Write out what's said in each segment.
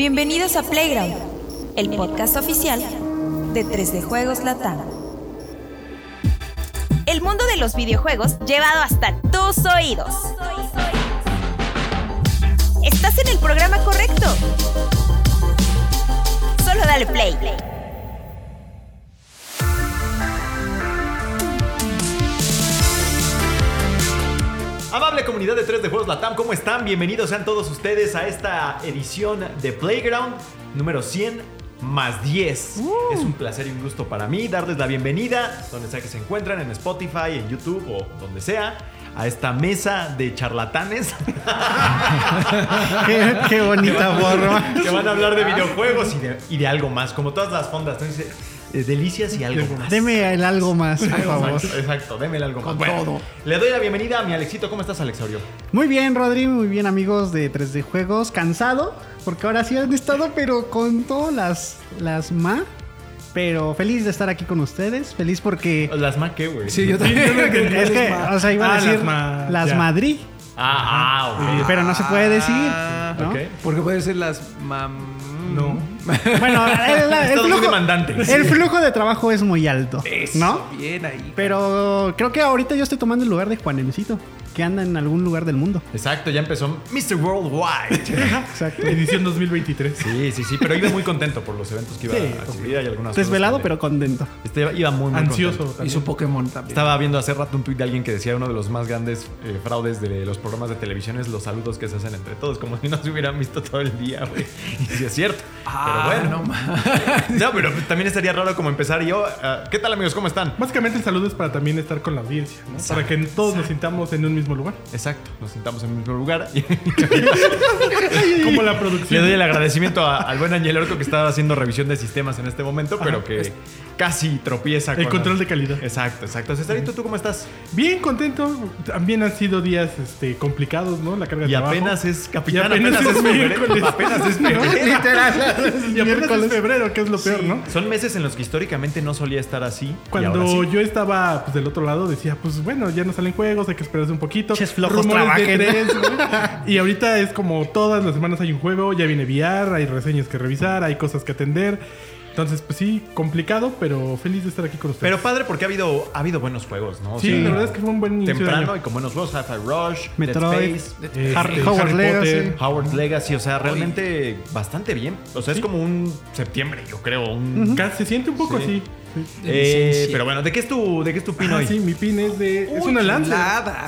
Bienvenidos a Playground, el podcast oficial de 3D Juegos Latam. El mundo de los videojuegos llevado hasta tus oídos. Estás en el programa correcto. Solo dale play. Amable comunidad de 3 de Juegos Latam, ¿cómo están? Bienvenidos sean todos ustedes a esta edición de Playground número 100 más 10. Es un placer y un gusto para mí darles la bienvenida, donde sea que se encuentran, en Spotify, en YouTube o donde sea, a esta mesa de charlatanes qué, qué bonita forma. que van a hablar de videojuegos y de, y de algo más, como todas las fondas. ¿no? Eh, delicias y algo más. Deme el algo más, por favor. Exacto, exacto, deme el algo más. Con Bueno, todo. Le doy la bienvenida a mi Alexito. ¿Cómo estás, Alex Aurio? Muy bien, Rodri, muy bien, amigos de 3D Juegos. Cansado, porque ahora sí han estado, pero con todas las, las ma. Pero feliz de estar aquí con ustedes. Feliz porque. Las más que, güey. Sí, yo también. Es que, o sea, iba a Ah, decir las ma- las ya. Madrid, Ah, ah, ok. pero no se puede decir. Ah, ¿no? ok. Porque puede ser las mam... No. Bueno, el, el muy flujo, demandante. el flujo de trabajo es muy alto, Eso, ¿no? Bien ahí. Pero creo que ahorita yo estoy tomando el lugar de Juan Encito, que anda en algún lugar del mundo. Exacto, ya empezó Mr. Worldwide. Exacto. Edición 2023. Sí, sí, sí, pero iba muy contento por los eventos que iba Sí. a cubrir y algunas Desvelado, cosas pero contento. Este iba muy, muy Ansioso. contento. Y su Pokémon también. Estaba viendo hace rato un tuit de alguien que decía uno de los más grandes eh, fraudes de los programas de televisión es los saludos que se hacen entre todos, como si no se hubieran visto todo el día, güey. Y sí es cierto. Ah, pero bueno. no No, pero también estaría raro como empezar yo. ah, ¿Qué tal, amigos? ¿Cómo están? Básicamente el saludo es para también estar con la audiencia, ¿no? Para que todos nos sintamos en un mismo lugar. Exacto, nos sentamos en el mismo lugar. Como la Le producción. doy el agradecimiento a- al buen Ángel Orco que estaba haciendo revisión de sistemas en este momento, pero que casi tropieza El con control de calidad. Exacto, exacto. Cesarito, ¿tú cómo estás? Bien contento. También han sido días este, complicados, ¿no? La carga de Y trabajo. apenas es capitán, Y apenas apenas, es miércoles. Apenas es febrero. Y apenas es febrero, que es lo peor, ¿no? Son meses en los que históricamente no solía estar así. y Cuando ahora sí. yo estaba pues, del otro lado, decía, pues bueno, ya no salen juegos, hay que esperarse un poquito. Ches flojos, de tres, y ahorita es como todas las semanas hay un juego, ya viene VR, hay reseñas que revisar, hay cosas que atender. Entonces, pues sí, complicado, pero feliz de estar aquí con ustedes. Pero padre porque ha habido, ha habido buenos juegos, ¿no? O sí, sea, la verdad es que fue un buen inicio de Temprano año. y con buenos juegos. Hi-Fi Rush, Metroid. Dead Space, Eh, Harry- este, Hogwarts Harry Legacy. Potter. Howard Legacy. O sea, realmente bastante bien. O sea, es como un septiembre, yo creo. Un... Casi se siente un poco Sí. así. Eh, pero bueno, ¿de qué es tu, de qué es tu pin Ah, hoy? sí, mi pin es de. es una Lancer.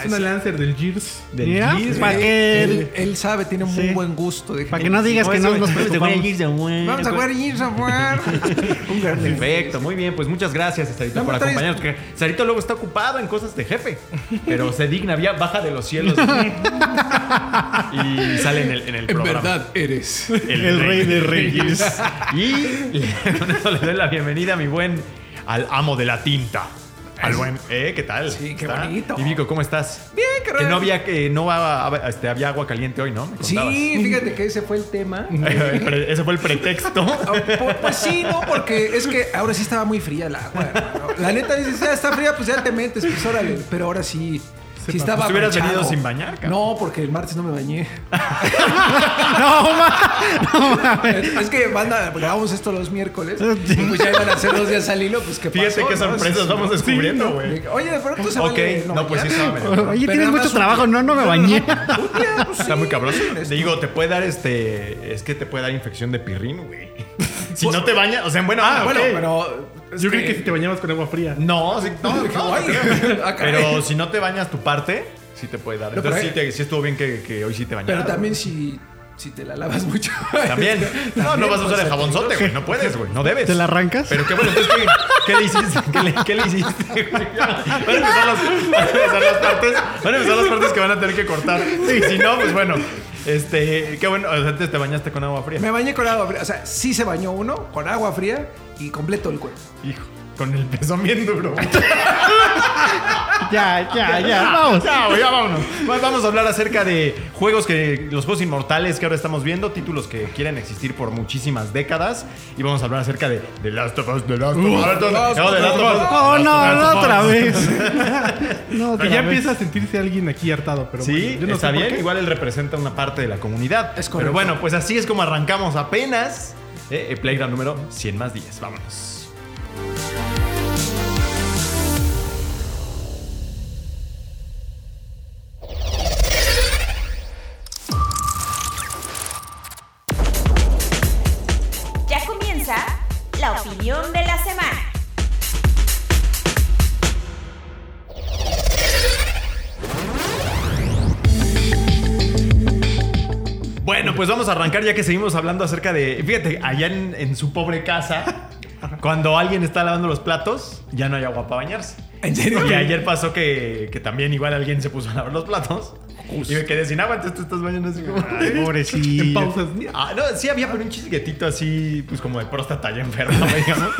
Es una Lancer del Gears. Del Gears, para güey. que, Él, él sabe, tiene un Sí. buen gusto. para que no digas que no nos preocupamos. Vamos a jugar Gears of War. Un gran Perfecto, muy bien, pues muchas gracias, Sarito, No, por acompañarnos. Que Sarito luego está ocupado en cosas de jefe, pero se digna, vía, baja de los cielos y sale en el, en el En programa. verdad eres. El rey de reyes. Y con eso le doy la bienvenida a mi buen, al amo de la tinta. Al buen, ¿eh? ¿Qué tal? Sí, qué ¿Está? bonito. Y Vico, ¿cómo estás? Bien, qué Que no había, que no va, este, había agua caliente hoy, ¿no? Me Sí, fíjate que ese fue el tema. Ese fue el pretexto. Ah, pu- Pues sí, no, porque es que ahora sí estaba muy fría el agua. hermano. La neta dices, ya está fría, pues ya te metes, pues órale. Pero ahora sí, sí estaba. Pues hubieras venido sin bañar, cabrón. No, porque el martes no me bañé. No, ma- Es que banda, grabamos esto los miércoles. y pues ya iban a ser dos días al hilo, pues qué Fíjate pasó, qué ¿no? sorpresas Sí, vamos sí, descubriendo, ¿no? güey. Oye, de pronto se Ok, vale no, pues sí medio- Oye, Pero tienes mucho trabajo. No, no me bañé. Pues, Está sí, muy cabrón. pues, Te digo, te puede dar este. Es que te puede dar infección de pirrín, güey. Si no te bañas, o sea, en buena Ah, bueno, ok. pero. Yo creí que si te bañabas con agua fría. No, sí, no, no, no. Ah. Pero si no te bañas tu parte, sí te puede dar. No, Entonces sí, te- sí estuvo bien que, que hoy sí te bañaras. Pero también si, si te la lavas mucho. También. No, no vas a usar el jabonzote, güey. No puedes, güey. No debes. ¿Te la arrancas? Pero qué bueno, entonces, ¿qué, qué le hiciste? ¿Qué le, qué le hiciste? güey? Van a, empezar las, van a empezar las partes. Van a empezar las partes que van a tener que cortar. Y si no, pues bueno. Este, qué bueno. o sea, antes te bañaste con agua fría. Me bañé con agua fría. O sea, sí se bañó uno con agua fría y completo el cuerpo. Hijo, con el pezón bien duro. Ya, ya, ya. Vamos. Ya, güey, ya vámonos. Va- Vamos a hablar acerca de juegos que. Los juegos inmortales que ahora estamos viendo, títulos que quieren existir por muchísimas décadas. Y vamos a hablar acerca de The Last of Us, The Last of Us. No, The Last of Us. Oh, The no, Last no of Us. otra vez. No, otra Pero ya vez. empieza a sentirse alguien aquí hartado, pero Sí, bueno, yo no está sé bien. Igual él representa una parte de la comunidad. Es Pero correcto. bueno, pues así es como arrancamos apenas eh, el Playground número 100 más 10. Vámonos. Pues vamos a arrancar ya que seguimos hablando acerca de. Fíjate, allá en, en su pobre casa, cuando alguien está lavando los platos, ya no hay agua para bañarse. ¿En serio? Y ayer pasó que, que también igual alguien se puso a lavar los platos. Y me quedé sin agua, entonces tú estás bañando así como. Ay. En pausas. Ah, no, sí había pero un chisguetito así, pues como de próstata ya enferma, digamos.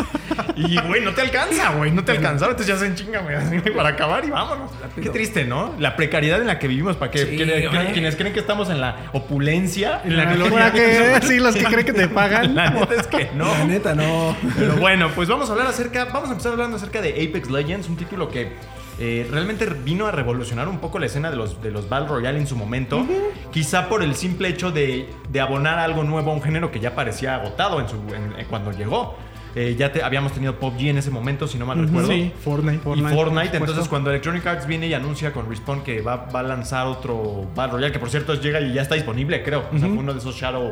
Y, güey, no te alcanza, güey, no te alcanzaba. Entonces ya se enchinga, güey, así, para acabar y vámonos. Qué triste, ¿no? La precariedad en la que vivimos, para que Sí, quienes creen que estamos en la opulencia, en la Para gloria. que, sí, los que creen que te pagan. La neta es que no. La neta, no. Pero bueno, pues vamos a hablar acerca, vamos a empezar hablando acerca de Apex Legends, un título que eh, realmente vino a revolucionar un poco la escena de los, de los Battle Royale en su momento. Quizá por el simple hecho de, de abonar algo nuevo a un género que ya parecía agotado en su, en- en cuando llegó. Eh, ya te- habíamos tenido PUBG en ese momento, si no mal recuerdo. Sí, Fortnite. Y Fortnite, Fortnite, por supuesto. entonces cuando Electronic Arts viene y anuncia con Respawn que va, va a lanzar otro Battle Royale, que por cierto llega y ya está disponible, creo. O sea, fue uno de esos Shadow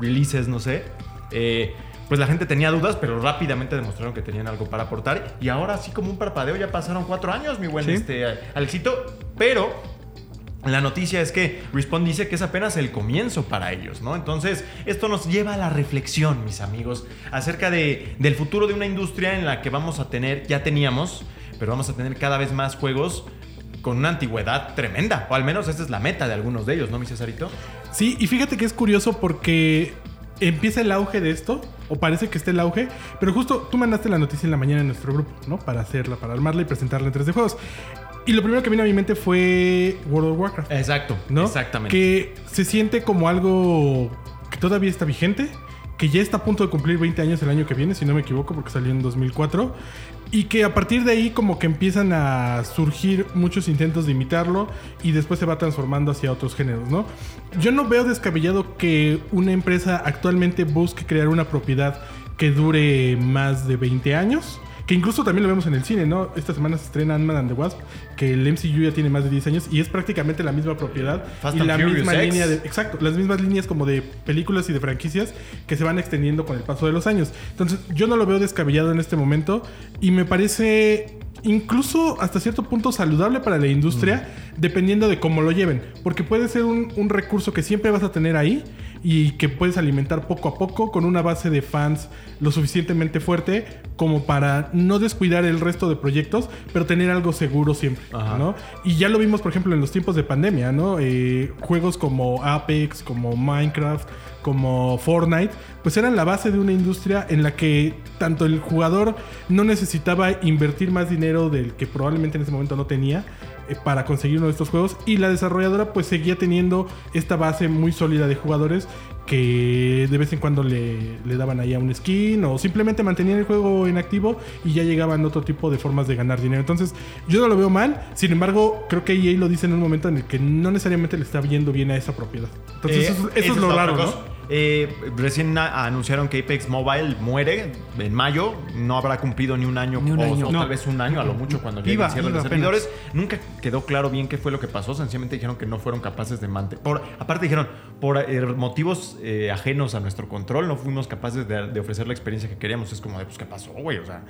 releases, no sé. Eh, pues la gente tenía dudas, pero rápidamente demostraron que tenían algo para aportar. Y ahora, así como un parpadeo, ya pasaron cuatro años, mi buen Sí. este, Alexito. Pero la noticia es que Respawn dice que es apenas el comienzo para ellos, ¿no? Entonces, esto nos lleva a la reflexión, mis amigos, acerca de, del futuro de una industria en la que vamos a tener, ya teníamos, pero vamos a tener cada vez más juegos con una antigüedad tremenda, o al menos esa es la meta de algunos de ellos, ¿no, mi Cesarito? Sí, y fíjate que es curioso porque empieza el auge de esto, o parece que esté el auge, pero justo tú mandaste la noticia en la mañana en nuestro grupo, ¿no? Para hacerla, para armarla y presentarla en 3D Juegos. Y lo primero que vino a mi mente fue World of Warcraft. Exacto, ¿no? exactamente. Que se siente como algo que todavía está vigente, que ya está a punto de cumplir 20 años el año que viene, si no me equivoco, porque salió en 2004. Y que a partir de ahí como que empiezan a surgir muchos intentos de imitarlo y después se va transformando hacia otros géneros, ¿no? Yo no veo descabellado que una empresa actualmente busque crear una propiedad que dure más de 20 años. Que incluso también lo vemos en el cine, ¿no? Esta semana se estrena Ant-Man and the Wasp, que el MCU ya tiene más de 10 años y es prácticamente la misma propiedad Fast y and la Furious misma X. línea de exacto, las mismas líneas como de películas y de franquicias que se van extendiendo con el paso de los años. Entonces, yo no lo veo descabellado en este momento y me parece incluso hasta cierto punto saludable para la industria, dependiendo de cómo lo lleven, porque puede ser un, un recurso que siempre vas a tener ahí y que puedes alimentar poco a poco con una base de fans lo suficientemente fuerte como para no descuidar el resto de proyectos, pero tener algo seguro siempre, Ajá. ¿no? Y ya lo vimos, por ejemplo, en los tiempos de pandemia, ¿no? Eh, juegos como Apex, como Minecraft, como Fortnite, pues eran la base de una industria en la que tanto el jugador no necesitaba invertir más dinero del que probablemente en ese momento no tenía para conseguir uno de estos juegos y la desarrolladora pues seguía teniendo esta base muy sólida de jugadores que de vez en cuando le, le daban ahí a un skin o simplemente mantenían el juego en activo y ya llegaban otro tipo de formas de ganar dinero. Entonces yo no lo veo mal, sin embargo creo que EA lo dice en un momento en el que no necesariamente le está viendo bien a esa propiedad. Entonces Eh, eso, esa eso es lo raro. ¿no? Eh, recién anunciaron que Apex Mobile muere en mayo. No habrá cumplido ni un año, Ni un o, año. o No. tal vez un año a lo mucho cuando llegue Iba, el cierre de servidores. Nunca quedó claro bien qué fue lo que pasó. Sencillamente dijeron que no fueron capaces de mantener. Por, aparte dijeron, por eh, motivos eh, ajenos a nuestro control, no fuimos capaces de, de ofrecer la experiencia que queríamos. Es como de, pues, ¿qué pasó, güey? O sea,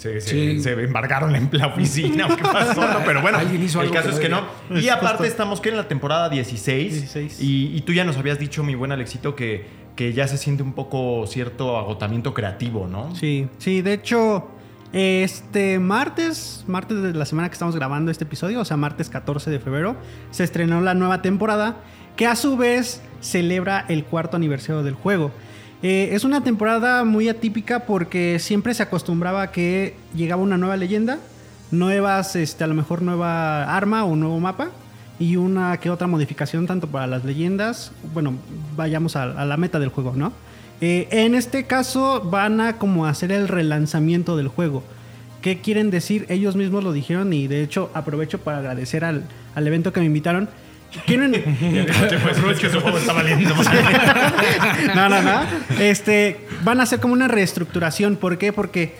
se, se- Sí. se embargaron en la oficina. ¿o ¿Qué pasó? No, pero bueno, Alguien hizo el caso que es que no. Y aparte justo. estamos que en la temporada 16. 16. Y, y tú ya nos habías dicho, mi buen Alexito, que, que ya se siente un poco cierto agotamiento creativo, ¿no? Sí, sí, de hecho, este martes, martes de la semana que estamos grabando este episodio, o sea, martes 14 de febrero, se estrenó la nueva temporada que a su vez celebra el cuarto aniversario del juego. Eh, es una temporada muy atípica porque siempre se acostumbraba a que llegaba una nueva leyenda, nuevas, este, a lo mejor nueva arma o nuevo mapa y una que otra modificación tanto para las leyendas. Bueno, vayamos a, la meta del juego, ¿no? Eh, en este caso van a como hacer el relanzamiento del juego. ¿Qué quieren decir? Ellos mismos lo dijeron y de hecho aprovecho para agradecer al, al evento que me invitaron. Pues es que su juego está valiendo no, no, no. Este, van a hacer como una reestructuración. ¿Por qué? Porque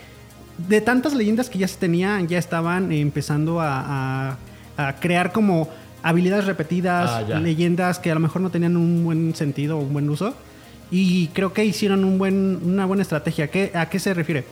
de tantas leyendas que ya se tenían, ya estaban empezando a, a- a crear como habilidades repetidas, Ah, leyendas que a lo mejor no tenían un buen sentido o un buen uso. Y creo que hicieron un buen, una buena estrategia. ¿A qué, a qué se refiere?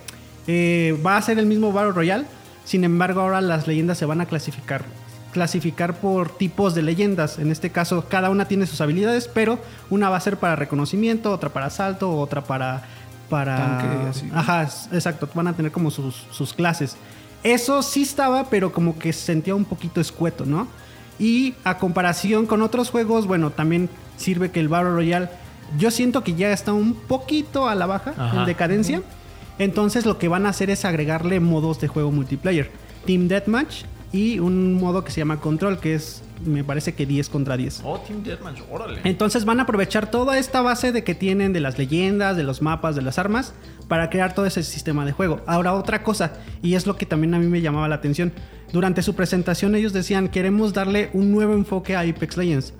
Eh, va a ser el mismo Battle Royale. Sin embargo, ahora las leyendas se van a clasificar. Clasificar por tipos de leyendas. En este caso, cada una tiene sus habilidades, pero una va a ser para reconocimiento, otra para asalto, otra para. para Tanque, así. Ajá, exacto. Van a tener como sus, sus clases. Eso sí estaba, pero como que se sentía un poquito escueto, ¿no? Y a comparación con otros juegos, bueno, también sirve que el Battle Royale, yo siento que ya está un poquito a la baja, Ajá. en decadencia. Entonces lo que van a hacer es agregarle modos de juego multiplayer. Team Deathmatch y un modo que se llama Control, que es, me parece que 10 contra 10. Oh, Team Deathmatch, órale. Entonces van a aprovechar toda esta base de que tienen de las leyendas, de los mapas, de las armas, para crear todo ese sistema de juego. Ahora otra cosa, y es lo que también a mí me llamaba la atención. Durante su presentación ellos decían, queremos darle un nuevo enfoque a Apex Legends.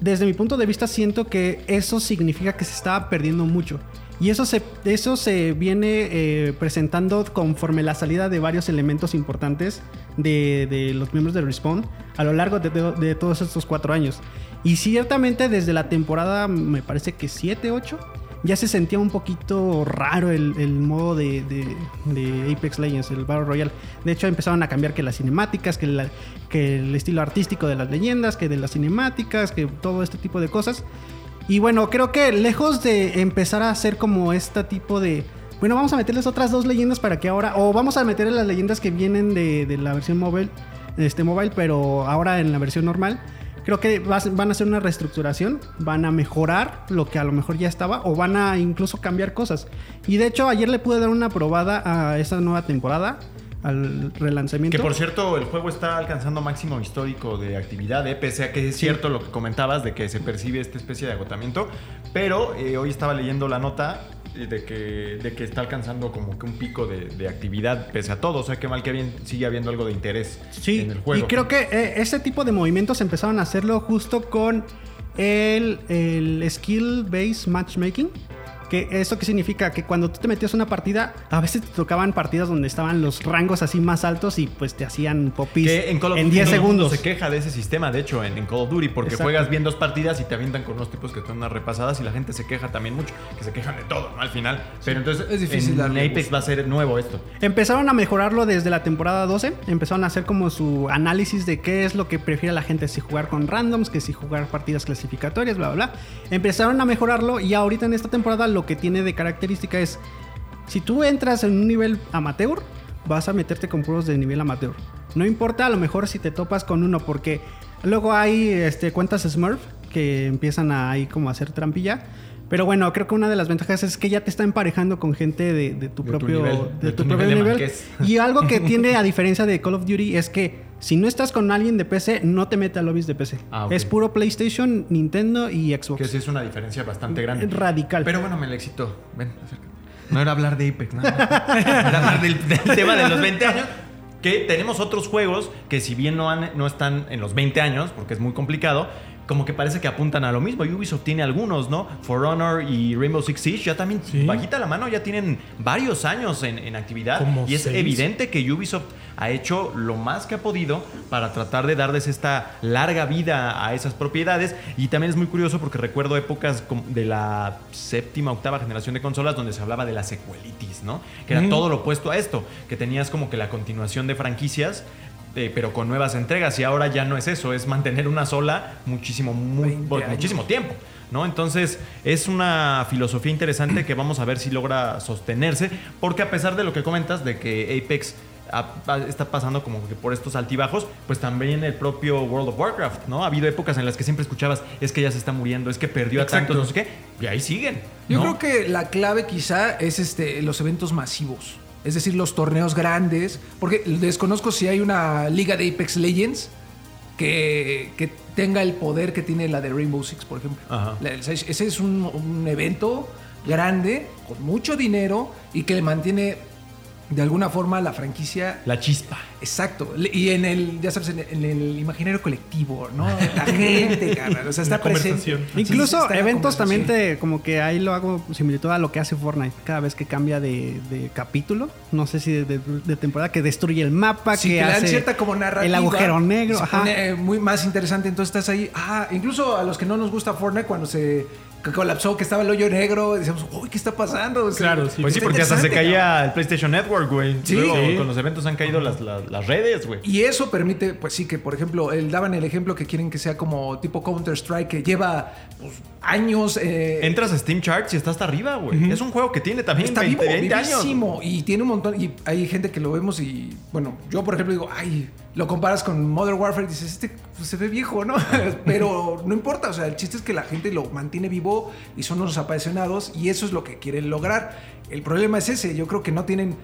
Desde mi punto de vista siento que eso significa que se estaba perdiendo mucho. Y eso se, eso se viene eh, presentando conforme la salida de varios elementos importantes de, de los miembros de Respawn a lo largo de, de- de todos estos cuatro años. Y ciertamente desde la temporada, me parece que 7, 8, ya se sentía un poquito raro el, el modo de, de- Apex Legends, el Battle Royale. De hecho, empezaron a cambiar que las cinemáticas, que, la- que el estilo artístico de las leyendas, que de las cinemáticas, que todo este tipo de cosas. Y bueno, creo que lejos de empezar a hacer como este tipo de... Bueno, vamos a meterles otras dos leyendas para que ahora... O vamos a meterle las leyendas que vienen de, de la versión móvil, este mobile, pero ahora en la versión normal. Creo que van a hacer una reestructuración, van a mejorar lo que a lo mejor ya estaba o van a incluso cambiar cosas. Y de hecho ayer le pude dar una probada a esta nueva temporada, al relanzamiento. Que por cierto, el juego está alcanzando máximo histórico de actividad, ¿eh? pese a que es cierto lo que comentabas de que se percibe esta especie de agotamiento. Pero eh, hoy estaba leyendo la nota eh, de que, de que está alcanzando como que un pico de, de actividad pese a todo. O sea, que mal que bien sigue habiendo algo de interés Sí, en el juego. y creo que eh, ese tipo de movimientos empezaron a hacerlo justo con el, el skill based matchmaking. Que ¿Eso qué significa? Que cuando tú te metías una partida, a veces te tocaban partidas donde estaban los rangos así más altos y pues te hacían popis Que en Call of en Duty 10 todo el mundo segundos. se queja de ese sistema, de hecho, en, en Call of Duty, porque Exacto. juegas bien dos partidas y te avientan con unos tipos que están unas repasadas y la gente se queja también mucho, que se quejan de todo, ¿no? Al final. Pero entonces, es difícil en darle Apex gusto. va a ser nuevo esto. Empezaron a mejorarlo desde la temporada 12. Empezaron a hacer como su análisis de qué es lo que prefiere la gente, si jugar con randoms, que si jugar partidas clasificatorias, bla, bla, bla. Empezaron a mejorarlo y ahorita en esta temporada lo que tiene de característica es, si tú entras en un nivel amateur, vas a meterte con puros de nivel amateur. No importa a lo mejor si te topas con uno, porque luego hay este, cuentas Smurf que empiezan a ahí como a hacer trampilla. Pero bueno, creo que una de las ventajas es que ya te está emparejando con gente de, de tu De tu propio nivel, de, de tu tu propio nivel. Y algo que tiene a diferencia de Call of Duty es que si no estás con alguien de PC, no te mete a lobbies de PC. Ah. Es puro PlayStation, Nintendo y Xbox. Que sí es una diferencia bastante grande. Radical. Pero bueno, me le excitó. Ven, acércate. No era hablar de Apex, más. Era hablar del, del tema de los 20 años. Que tenemos otros juegos que si bien no, han- no están en los 20 años, porque es muy complicado, como que parece que apuntan a lo mismo. Ubisoft tiene algunos, ¿no? For Honor y Rainbow Six Siege ya también, Sí. bajita la mano, ya tienen varios años en, en actividad. Como y es seis. evidente que Ubisoft ha hecho lo más que ha podido para tratar de darles esta larga vida a esas propiedades. Y también es muy curioso porque recuerdo épocas de la séptima, octava generación de consolas donde se hablaba de la secuelitis, ¿no? Que era Mm. todo lo opuesto a esto, que tenías como que la continuación de franquicias. Eh, pero con nuevas entregas y ahora ya no es eso, es mantener una sola muchísimo, muy, 20 por años. muchísimo tiempo. ¿No? Entonces es una filosofía interesante que vamos a ver si logra sostenerse, porque a pesar de lo que comentas, de que Apex está pasando como que por estos altibajos, pues también el propio World of Warcraft, ¿no? Ha habido épocas en las que siempre escuchabas, es que ya se está muriendo, es que perdió a Exacto. tantos, no sé qué, y ahí siguen. Yo creo que la clave quizá es este los eventos masivos. Es decir, los torneos grandes. Porque desconozco si hay una liga de Apex Legends que, que tenga el poder que tiene la de Rainbow Six, por ejemplo. Ajá. Ese es un, un evento grande, con mucho dinero y que le mantiene de alguna forma la franquicia La chispa. Exacto. Y en el, ya sabes, en el, en el imaginario colectivo, ¿no? La gente, carnal. O sea, está La presente. Incluso sí, está la eventos también te, como que ahí lo hago similitud a lo que hace Fortnite. Cada vez que cambia de, de capítulo, no sé si de, de- de temporada, que destruye el mapa, Sí, que, que le dan hace cierta como narrativa. el agujero negro. Se ajá. pone eh, muy más interesante. Entonces estás ahí. Ah, incluso a los que no nos gusta Fortnite, cuando se que colapsó, que estaba el hoyo negro, decíamos, uy, ¿qué está pasando? O sea, Claro, sí. Pues sí, porque hasta se caía el PlayStation Network, güey. Sí. Luego, Sí. con los eventos han caído las, las- las redes, güey. Y eso permite, pues sí, que por ejemplo, él daban el ejemplo que quieren que sea como tipo Counter-Strike, que lleva pues, años. eh, Entras a Steam Charts y está hasta arriba, güey. Es un juego que tiene también Está 20, vivo, 20 años. vivísimo. Y tiene un montón. Y hay gente que lo vemos y. Bueno, yo por ejemplo digo, ay, lo comparas con Modern Warfare y dices, este pues, se ve viejo, ¿no? Pero no importa. O sea, el chiste es que la gente lo mantiene vivo y son unos apasionados. Y eso es lo que quieren lograr. El problema es ese. Yo creo que no tienen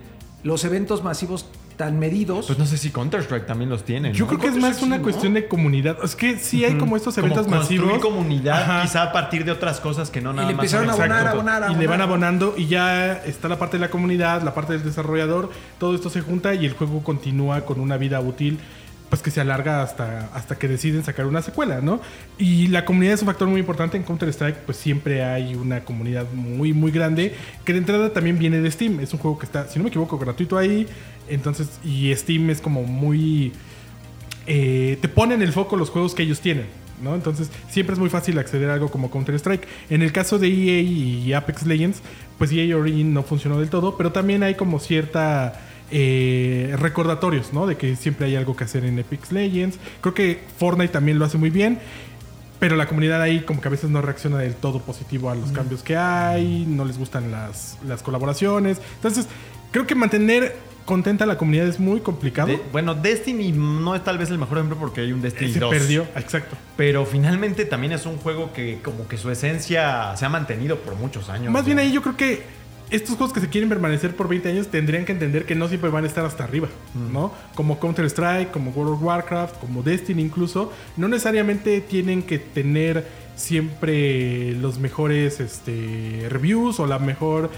los eventos masivos tan medidos. Pues no sé si Counter-Strike también los tiene. Yo ¿no? creo que es más Sí, una ¿no? cuestión de comunidad. Es que sí hay como estos Como eventos construir masivos. comunidad, Ajá. quizá a partir de otras cosas que no nada le más. empezaron a abonar, exacto. abonar, Y le van abonar. abonando y ya está la parte de la comunidad, la parte del desarrollador, todo esto se junta y el juego continúa con una vida útil pues que se alarga hasta, hasta que deciden sacar una secuela, ¿no? Y la comunidad es un factor muy importante en Counter-Strike, pues siempre hay una comunidad muy, muy grande, que de entrada también viene de Steam, es un juego que está, si no me equivoco, gratuito ahí, entonces, y Steam es como muy... eh, te ponen el foco los juegos que ellos tienen. ¿no? Entonces siempre es muy fácil acceder a algo como Counter-Strike. En el caso de EA y Apex Legends, pues EA Origin no funcionó del todo, pero también hay como cierta eh, recordatorios, ¿no? De que siempre hay algo que hacer en Apex Legends. Creo que Fortnite también lo hace muy bien. Pero la comunidad ahí como que a veces no reacciona del todo positivo a los cambios que hay, no les gustan las, las colaboraciones. Entonces, creo que mantener contenta a la comunidad es muy complicado. De- bueno, Destiny no es tal vez el mejor ejemplo porque hay un Destiny se 2. perdió, exacto. Pero finalmente también es un juego que como que su esencia se ha mantenido por muchos años. Más bien ahí yo creo que estos juegos que se quieren permanecer por 20 años tendrían que entender que no siempre van a estar hasta arriba, ¿no? Como Counter-Strike, como World of Warcraft, como Destiny incluso, no necesariamente tienen que tener siempre los mejores este, reviews o la mejor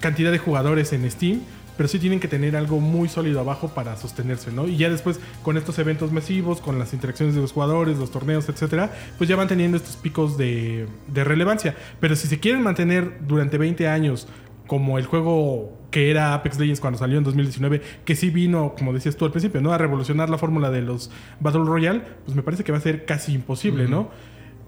cantidad de jugadores en Steam, pero sí tienen que tener algo muy sólido abajo para sostenerse, ¿no? Y ya después con estos eventos masivos, con las interacciones de los jugadores, los torneos, etcétera, pues ya van teniendo estos picos de, de relevancia. Pero si se quieren mantener durante 20 años como el juego que era Apex Legends cuando salió en 2019, que sí vino, como decías tú al principio, ¿no? A revolucionar la fórmula de los Battle Royale, pues me parece que va a ser casi imposible, ¿no?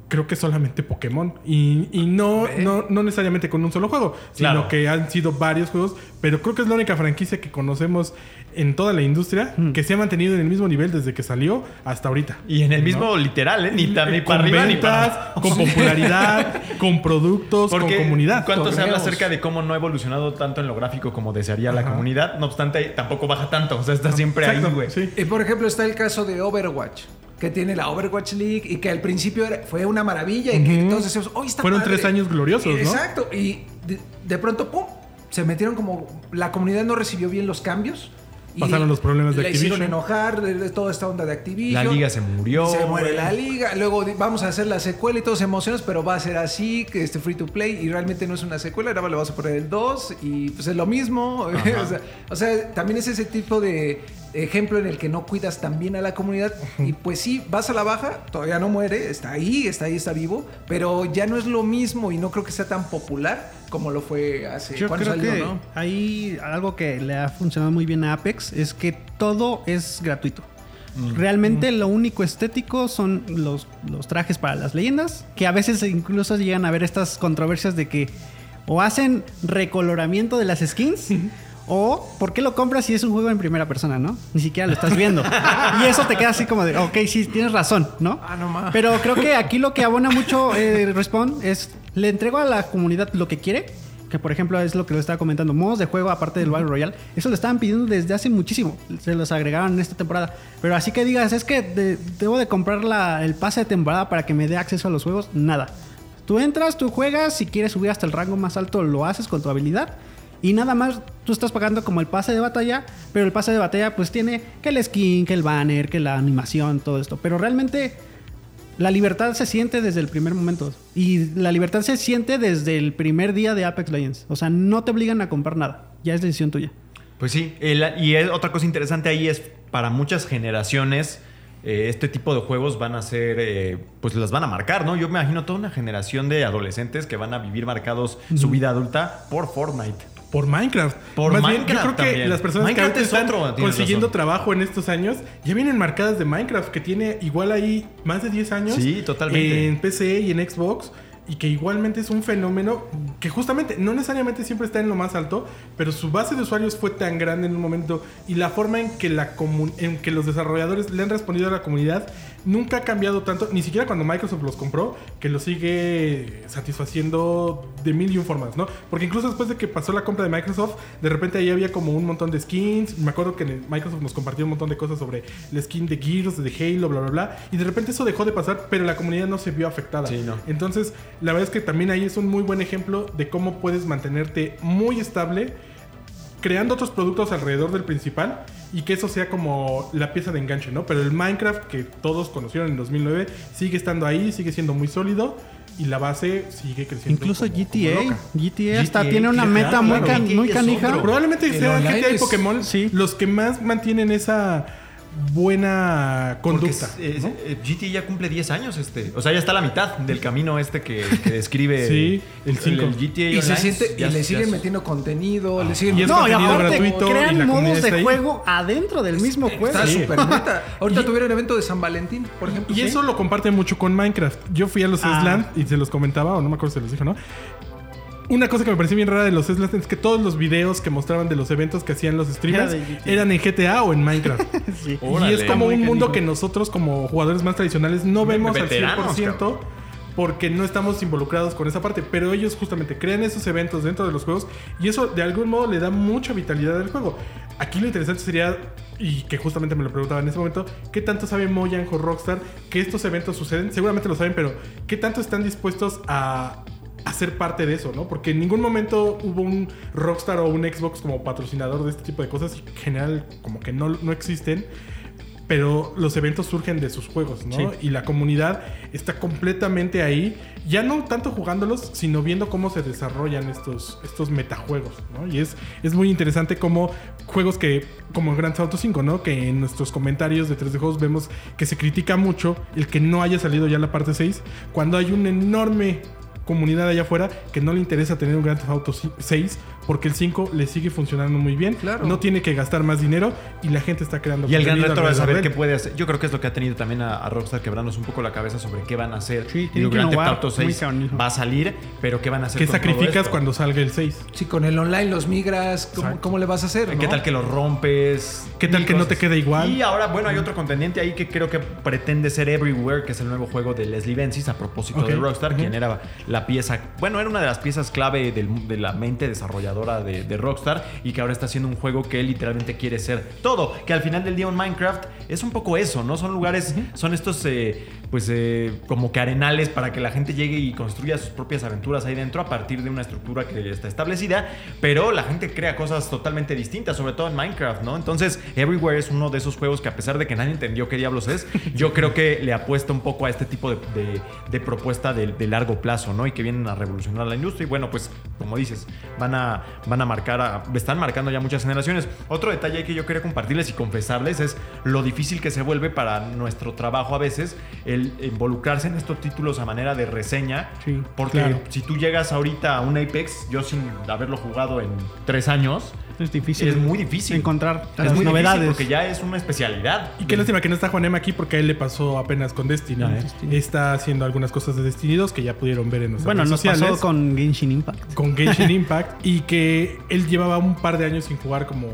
Creo que solamente Pokémon. Y, y no, no, no necesariamente con un solo juego, sino Claro. que han sido varios juegos. Pero creo que es la única franquicia que conocemos en toda la industria que se ha mantenido en el mismo nivel desde que salió hasta ahorita. Y en el mismo literal, ¿eh? Ni, ta- ni con para arriba ni ventas, para con popularidad, con productos, Porque con comunidad. ¿Cuánto se habla acerca de cómo no ha evolucionado tanto en lo gráfico como desearía la comunidad? No obstante, tampoco baja tanto. O sea, está siempre ahí, güey. sí. Y por ejemplo está el caso de Overwatch, que tiene la Overwatch League y que al principio era- fue una maravilla y que todos decíamos, hoy está Fueron padre". tres años gloriosos, Y- ¿no? Exacto. Y de, de pronto, ¡pum! Se metieron como... La comunidad no recibió bien los cambios. y Pasaron los problemas de la hicieron Activision. enojar de, de toda esta onda de Activision. La liga se murió, Se muere la liga. Luego vamos a hacer la secuela y todos se emocionan, pero va a ser así, que este free to play. Y realmente no es una secuela. Ahora le vas a poner el 2 y pues es lo mismo. o, sea, o sea, también es ese tipo de ejemplo en el que no cuidas tan bien a la comunidad. Y pues sí, vas a la baja, todavía no muere, está ahí, está ahí, está vivo. Pero ya no es lo mismo y no creo que sea tan popular como lo fue hace Yo creo salió, que ¿no? hay algo que le ha funcionado muy bien a Apex es que todo es gratuito. Realmente lo único estético son los, los trajes para las leyendas, que a veces incluso llegan a ver estas controversias de que o hacen recoloramiento de las skins o ¿por qué lo compras si es un juego en primera persona, no? Ni siquiera lo estás viendo. y eso te queda así como de, ok, sí, tienes razón, ¿no? Ah, no más. Pero creo que aquí lo que abona mucho eh, Respawn es le entrego a la comunidad lo que quiere. Que por ejemplo es lo que lo estaba comentando. Modos de juego aparte del Battle Royale. Eso lo estaban pidiendo desde hace muchísimo. Se los agregaron en esta temporada. Pero así que digas, es que de- debo de comprar la- el pase de temporada para que me dé acceso a los juegos. Nada. Tú entras, tú juegas. Si quieres subir hasta el rango más alto, lo haces con tu habilidad. Y nada más tú estás pagando como el pase de batalla, pero el pase de batalla pues tiene que el skin, que el banner, que la animación, todo esto. Pero realmente la libertad se siente desde el primer momento. Y la libertad se siente desde el primer día de Apex Legends. O sea, no te obligan a comprar nada. Ya es decisión tuya. Pues sí, y otra cosa interesante ahí es para muchas generaciones eh, este tipo de juegos van a ser, eh, pues las van a marcar, ¿no? Yo me imagino toda una generación de adolescentes que van a vivir marcados su vida adulta por Fortnite. Por Minecraft. Por Más bien, Minecraft yo creo que también. las personas Minecraft que es están otro, consiguiendo razón. trabajo en estos años ya vienen marcadas de Minecraft, que tiene igual ahí más de 10 años. Sí, totalmente. En PC y en Xbox. Y que igualmente es un fenómeno que justamente no necesariamente siempre está en lo más alto, pero su base de usuarios fue tan grande en un momento y la forma en que, la en que los desarrolladores le han respondido a la comunidad nunca ha cambiado tanto, ni siquiera cuando Microsoft los compró, que lo sigue satisfaciendo de mil y un formas, ¿no? Porque incluso después de que pasó la compra de Microsoft, de repente ahí había como un montón de skins. Me acuerdo que Microsoft nos compartió un montón de cosas sobre el skin de Gears, de Halo, bla, bla, bla. Y de repente eso dejó de pasar, pero la comunidad no se vio afectada. Sí, no. Entonces, la verdad es que también ahí es un muy buen ejemplo de cómo puedes mantenerte muy estable creando otros productos alrededor del principal y que eso sea como la pieza de enganche, ¿no? Pero el Minecraft que todos conocieron en 2009 sigue estando ahí, sigue siendo muy sólido y la base sigue creciendo. Incluso como- como GTA. loca. GTA hasta GTA, tiene una meta muy, claro, can- GTA muy es canija. otro. Probablemente El sea online GTA y es- Pokémon sí. los que más mantienen esa buena conducta. es- eh, GT ya cumple 10 años este. O sea, ya está a la mitad del camino este que, que describe Sí, el cinco. GTA Y se siente, y Ya- le siguen metiendo contenido, le siguen Y es No, y contenido aparte gratuito y crean la modos de ahí. juego adentro del mismo juego. Está Sí. súper neta. Ahorita Y- tuvieron evento de San Valentín, por ejemplo. Y eso lo comparte mucho con Minecraft. Yo fui a los Ah. Sland y se los comentaba, o no me acuerdo si se los dijo, ¿no? Una cosa que me pareció bien rara de los Sland es que todos los videos que mostraban de los eventos que hacían los streamers eran en GTA o en Minecraft. Sí. y es como un mundo que nosotros como jugadores más tradicionales no vemos al Veteranos, 100% porque no estamos involucrados con esa parte. Pero ellos justamente crean esos eventos dentro de los juegos y eso de algún modo le da mucha vitalidad al juego. Aquí lo interesante sería, y que justamente me lo preguntaba en ese momento, ¿qué tanto sabe Mojang o Rockstar que estos eventos suceden? Seguramente lo saben, pero ¿qué tanto están dispuestos a a ser parte de eso, ¿no? Porque en ningún momento hubo un Rockstar o un Xbox como patrocinador de este tipo de cosas en general como que no, no existen. Pero los eventos surgen de sus juegos, ¿no? Sí. Y la comunidad está completamente ahí, ya no tanto jugándolos, sino viendo cómo se desarrollan estos, estos metajuegos, ¿no? Y es, es muy interesante cómo juegos que, como Grand Theft Auto 5, ¿no? Que en nuestros comentarios de 3D Juegos vemos que se critica mucho el que no haya salido ya la parte 6, cuando hay un enorme comunidad allá afuera que no le interesa tener un Grand Theft Auto 6 porque el 5 le sigue funcionando muy bien. Claro. No tiene que gastar más dinero y la gente está creando Y el gran reto es alrededor saber qué puede hacer. Yo creo que es lo que ha tenido también a, a Rockstar quebrándose un poco la cabeza sobre qué van a hacer. Sí, Y innovar Auto muy 6 canijo. va a salir, pero qué van a hacer ¿Qué con sacrificas cuando salga el 6? Sí, con el online los migras, ¿cómo, cómo le vas a hacer? ¿Qué no? tal que lo rompes? ¿Qué tal que no te queda igual? Y ahora, bueno, hay otro contendiente ahí que creo que pretende ser Everywhere, que es el nuevo juego de Leslie Benzies, a propósito de Rockstar, quien era la pieza, bueno, era una de las piezas clave del- de la mente desarrolladora de, de Rockstar y que ahora está haciendo un juego que él literalmente quiere ser todo. Que al final del día un Minecraft es un poco eso, ¿no? Son lugares, son estos, eh, pues, eh, como que arenales para que la gente llegue y construya sus propias aventuras ahí dentro a partir de una estructura que está establecida, pero la gente crea cosas totalmente distintas, sobre todo en Minecraft, ¿no? Entonces, Everywhere es uno de esos juegos que a pesar de que nadie entendió qué diablos es, yo creo que le apuesta un poco a este tipo de, de- de propuesta de, de largo plazo, ¿no? Y que vienen a revolucionar la industria. Y bueno, pues, como dices, van a, van a marcar, a- están marcando ya muchas generaciones. Otro detalle que yo quería compartirles y confesarles es lo difícil que se vuelve para nuestro trabajo a veces el involucrarse en estos títulos a manera de reseña. Sí, porque claro. si tú llegas ahorita a un Apex, yo sin haberlo jugado en tres años, Es difícil. es muy difícil encontrar las novedades. porque ya es una especialidad. Y qué lástima que no está Juanema aquí porque a él le pasó apenas con Destiny. Ah, Destiny. Está haciendo algunas cosas de Destiny 2 que ya pudieron ver en nuestras Bueno, redes nos sociales. pasó con Genshin Impact. con Genshin Impact y que él llevaba un par de años sin jugar como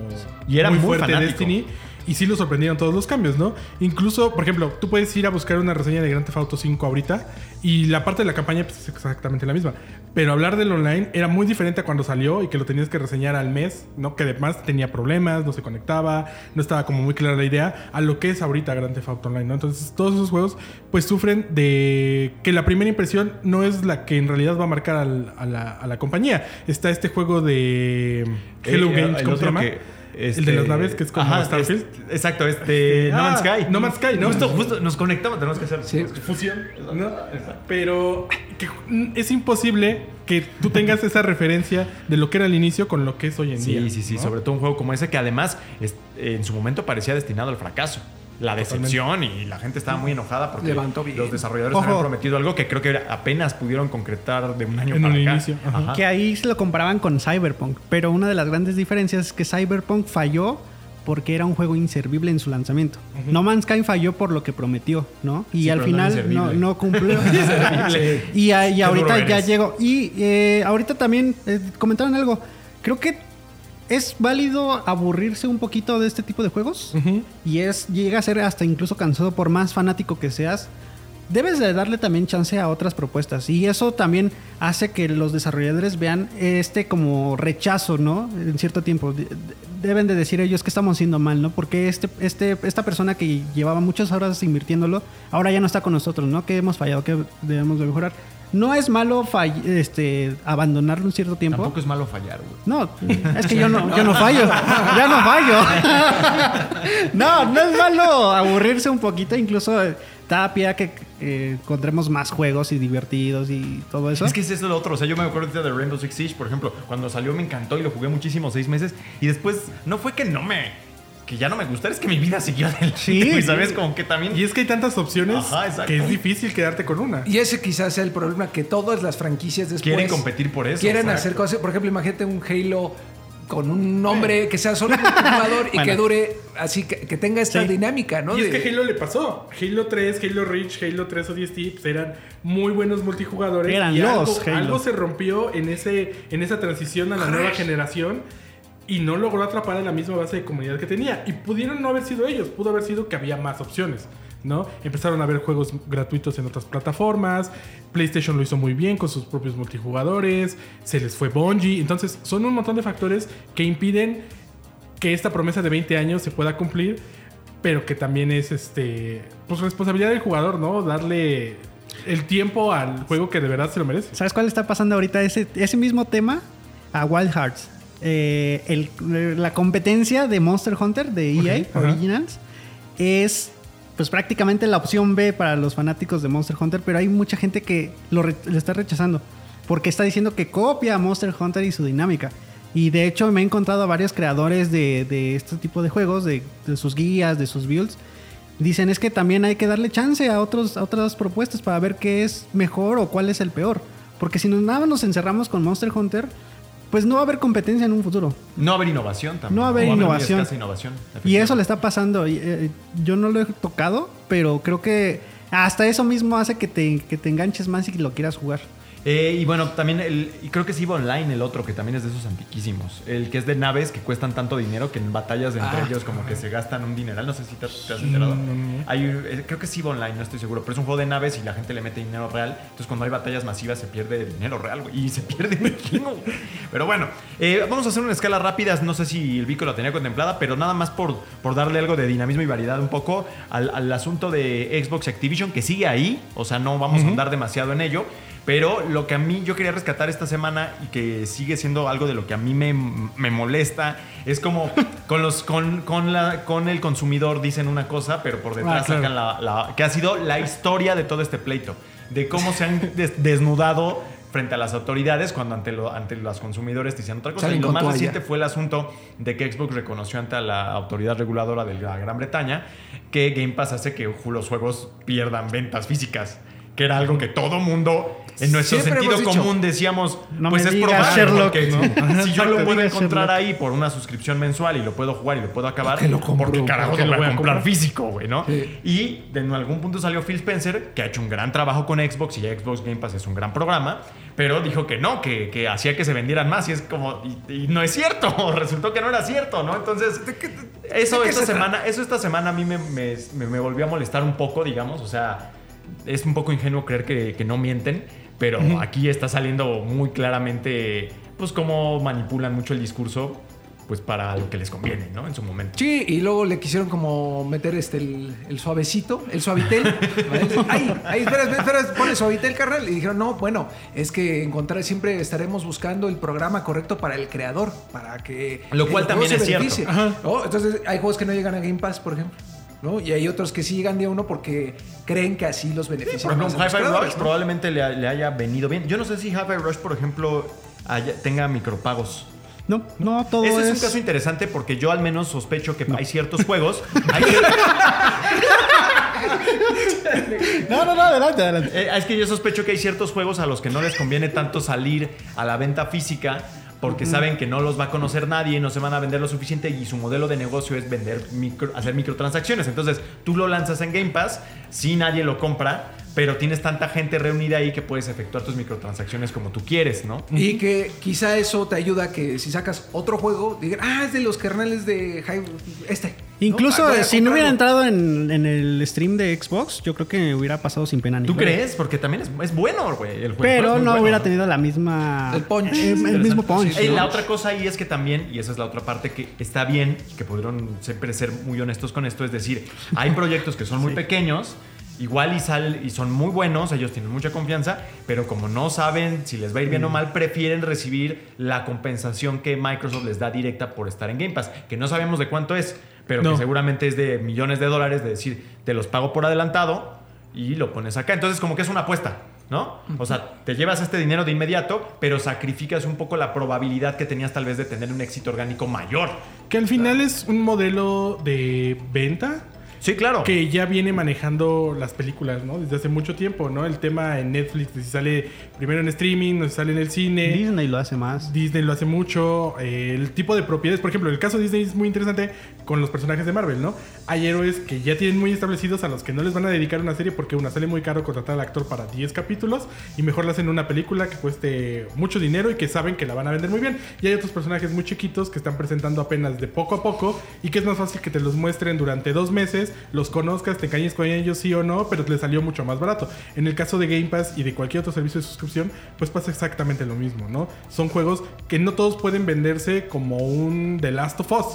Y era muy fuerte fanático. Destiny Y sí lo sorprendieron todos los cambios, ¿no? Incluso, por ejemplo, tú puedes ir a buscar una reseña de Grand Theft Auto 5 ahorita y la parte de la campaña pues, es exactamente la misma. Pero hablar del online era muy diferente a cuando salió y que lo tenías que reseñar al mes, ¿no? Que además tenía problemas, no se conectaba, no estaba como muy clara la idea a lo que es ahorita Grand Theft Auto Online, ¿no? Entonces todos esos juegos pues sufren de que la primera impresión no es la que en realidad va a marcar al- a, la, a la compañía. Está este juego de Hello Eh, Games, ¿cómo se llama? que, El de las naves, que es como Starfield. es- exacto, este. Ah, no Man's Sky. No Man's Sky, ¿no? Justo, justo nos conectamos, tenemos que hacer. Sí. fusión, ¿no? Pero que es imposible que tú tengas esa referencia de lo que era al inicio con lo que es hoy en día. Sí, sí, sí, ¿no? sobre todo un juego como ese que además es- en su momento parecía destinado al fracaso. La decepción y la gente estaba muy enojada porque Levantó bien. los desarrolladores Ojo. habían prometido algo que creo que apenas pudieron concretar de un año En para acá. inicio, ajá. Ajá. Que ahí se lo comparaban con Cyberpunk. Pero una de las grandes diferencias es que Cyberpunk falló porque era un juego inservible en su lanzamiento. No Man's Sky falló por lo que prometió, ¿no? Y Sí, al no final no, no cumplió. Y, y ahorita ya llegó. Y eh, ahorita también eh, comentaron algo. Creo que es válido aburrirse un poquito de este tipo de juegos. Y es llega a ser hasta incluso cansado por más fanático que seas. Debes de darle también chance a otras propuestas. Y eso también hace que los desarrolladores vean este como rechazo, ¿no? En cierto tiempo. De- de- Deben de decir ellos que estamos haciendo mal, ¿no? Porque este, este, esta persona que llevaba muchas horas invirtiéndolo, ahora ya no está con nosotros, ¿no? Que hemos fallado, que debemos de mejorar. No es malo fall- este, abandonarlo un cierto tiempo. Tampoco es malo fallar, güey. No, es que yo no, yo no fallo. Ya no fallo. No, no es malo aburrirse un poquito. Incluso eh, da pie a que eh, encontremos más juegos y divertidos y todo eso. Es que es eso lo otro. O sea, yo me acuerdo de Rainbow Six Siege, por ejemplo. Cuando salió me encantó y lo jugué muchísimo, seis meses. Y después, no fue que no me. Que ya no me gustara, es que mi vida siguió adelante. Sí. ¿Sabes? Como que también. Y es que hay tantas opciones Ajá, que es difícil quedarte con una. Y ese quizás sea el problema, que todas las franquicias después... Quieren competir por eso, Quieren exacto. hacer cosas. Por ejemplo, imagínate un Halo con un nombre que sea solo multijugador y Bueno. que dure así, que, que tenga esta Sí. dinámica, ¿no? Y es De- que Halo le pasó. Halo 3, Halo Reach, Halo 3 ODST pues eran muy buenos multijugadores. Eran y los algo, Halo. algo se rompió en, ese, en esa transición a la nueva generación y no logró atrapar a la misma base de comunidad que tenía. Y pudieron no haber sido ellos, pudo haber sido que había más opciones. ¿no? Empezaron a ver juegos gratuitos en otras plataformas. PlayStation lo hizo muy bien con sus propios multijugadores. Se les fue Bungie. Entonces, son un montón de factores que impiden que esta promesa de 20 años se pueda cumplir, pero que también es este pues responsabilidad del jugador, ¿no? Darle el tiempo al juego que de verdad se lo merece. ¿Sabes cuál está pasando ahorita? Ese, ese mismo tema a Wild Hearts. Eh, el- la competencia de Monster Hunter de EA. Originals es pues prácticamente la opción B para los fanáticos de Monster Hunter, pero hay mucha gente que lo, re- lo está rechazando porque está diciendo que copia a Monster Hunter y su dinámica. Y de hecho me he encontrado a varios creadores de, de este tipo de juegos, de, de sus guías, de sus builds. Dicen es que también hay que darle chance a, otros, a otras propuestas para ver qué es mejor o cuál es el peor. Porque si nos, nada nos encerramos con Monster Hunter, pues no va a haber competencia en un futuro. No va a haber innovación también. No va a haber innovación. Y eso le está pasando. Y, eh, yo no lo he tocado, pero creo que hasta eso mismo hace que te, que te enganches más y que lo quieras jugar. Eh, y bueno, también el, y creo que es EVE Online el otro, que también es de esos antiquísimos. El que es de naves que cuestan tanto dinero que en batallas entre Ah. ellos como que se gastan un dineral. No sé si te, te has enterado. Hay, eh, creo que es EVE Online, no estoy seguro. Pero es un juego de naves y la gente le mete dinero real. Entonces cuando hay batallas masivas se pierde dinero real, güey. Y se pierde güey. Pero bueno, eh, vamos a hacer una escala rápida. No sé si el Vico la tenía contemplada, pero nada más por, por darle algo de dinamismo y variedad un poco al, al asunto de Xbox Activision, que sigue ahí. O sea, no vamos a andar demasiado en ello. Pero lo que a mí yo quería rescatar esta semana y que sigue siendo algo de lo que a mí me, me molesta es como con los con, con, la, con el consumidor dicen una cosa, pero por detrás Ah, claro. sacan la, la- que ha sido la historia de todo este pleito, de cómo se han des- desnudado frente a las autoridades cuando ante, lo, ante los consumidores dicen otra cosa. Y lo más reciente fue el asunto de que Xbox reconoció ante la autoridad reguladora de la Gran Bretaña que Game Pass hace que los juegos pierdan ventas físicas. Que era algo que todo mundo en nuestro Siempre sentido dicho. común decíamos, No pues me es digas probable Sherlock, porque ¿no? si yo lo puedo encontrar Sherlock. ahí por una suscripción mensual y lo puedo jugar y lo puedo acabar, ¿Por qué lo compro? porque carajo ¿Por qué lo lo voy a comprar comprar? físico, güey, ¿no? Sí. Y de en algún punto salió Phil Spencer, que ha hecho un gran trabajo con Xbox y ya Xbox Game Pass es un gran programa, pero dijo que no, que, que hacía que se vendieran más y es como, y, y no es cierto, resultó que no era cierto, ¿no? Entonces, eso esta se semana, eso esta semana a mí me, me- me- me volvió a molestar un poco, digamos, o sea, es un poco ingenuo creer que, que no mienten, pero aquí está saliendo muy claramente, pues, cómo manipulan mucho el discurso, pues, para lo que les conviene, ¿no? En su momento. Sí, y luego le quisieron como meter este el, el suavecito, el suavitel. ay, ay, espera, espera, espera, pone suavitel, carnal. Y dijeron, no, bueno, es que encontrar, siempre estaremos buscando el programa correcto para el creador, para que. Lo cual también se es cierto. beneficie. Ajá. ¿no? Entonces, hay juegos que no llegan a Game Pass, por ejemplo. ¿No? Y hay otros que sí llegan de uno porque creen que así los benefician. Los Hi-Fi Rush ¿no? probablemente le, le haya venido bien. Yo no sé si Hi-Fi Rush, por ejemplo, haya- tenga micropagos. No, no, todo Ese es, es. un caso interesante porque yo al menos sospecho que hay ciertos juegos. hay- No, no, no, adelante, adelante. eh, es que yo sospecho que hay ciertos juegos a los que no les conviene tanto salir a la venta física porque saben que no los va a conocer nadie, no se van a vender lo suficiente y su modelo de negocio es vender micro, hacer microtransacciones. Entonces tú lo lanzas en Game Pass, si nadie lo compra, pero tienes tanta gente reunida ahí que puedes efectuar tus microtransacciones como tú quieres, ¿no? Y que quizá eso te ayuda a que si sacas otro juego, digan, ah, es de los kernels de este. Incluso si no hubiera entrado en, en el stream de Xbox, yo creo que hubiera pasado sin pena ni ¿Tú crees? Porque también es, es bueno, güey. El juego Pero no bueno, hubiera tenido la misma. El punch. eh, El, mismo punch. ¿no? La otra cosa ahí es que también, y esa es la otra parte que está bien, que pudieron siempre ser muy honestos con esto, es decir, hay proyectos que son muy pequeños, igual y, sal, y son muy buenos, ellos tienen mucha confianza, pero como no saben si les va a ir bien o mal, prefieren recibir la compensación que Microsoft les da directa por estar en Game Pass, que no sabemos de cuánto es, pero No. que seguramente es de millones de dólares, de decir, te los pago por adelantado y lo pones acá. Entonces como que es una apuesta. ¿No? O sea, te llevas este dinero de inmediato, pero sacrificas un poco la probabilidad que tenías tal vez de tener un éxito orgánico mayor. Que al final es un modelo de venta Sí, claro. que ya viene manejando las películas, ¿no? Desde hace mucho tiempo, ¿no? El tema en Netflix, de si sale primero en streaming, o si sale en el cine. Disney lo hace más. Disney lo hace mucho. eh, el tipo de propiedades, por ejemplo, el caso de Disney es muy interesante con los personajes de Marvel, ¿no? Hay héroes que ya tienen muy establecidos a los que no les van a dedicar una serie porque una sale muy caro contratar al actor para 10 capítulos y mejor le hacen una película que cueste mucho dinero y que saben que la van a vender muy bien. Y hay otros personajes muy chiquitos que están presentando apenas de poco a poco y que es más fácil que te los muestren durante dos meses, los conozcas, te encariñes con ellos sí o no, pero te les salió mucho más barato. En el caso de Game Pass y de cualquier otro servicio de suscripción, pues pasa exactamente lo mismo, ¿no? Son juegos que no todos pueden venderse como un The Last of Us.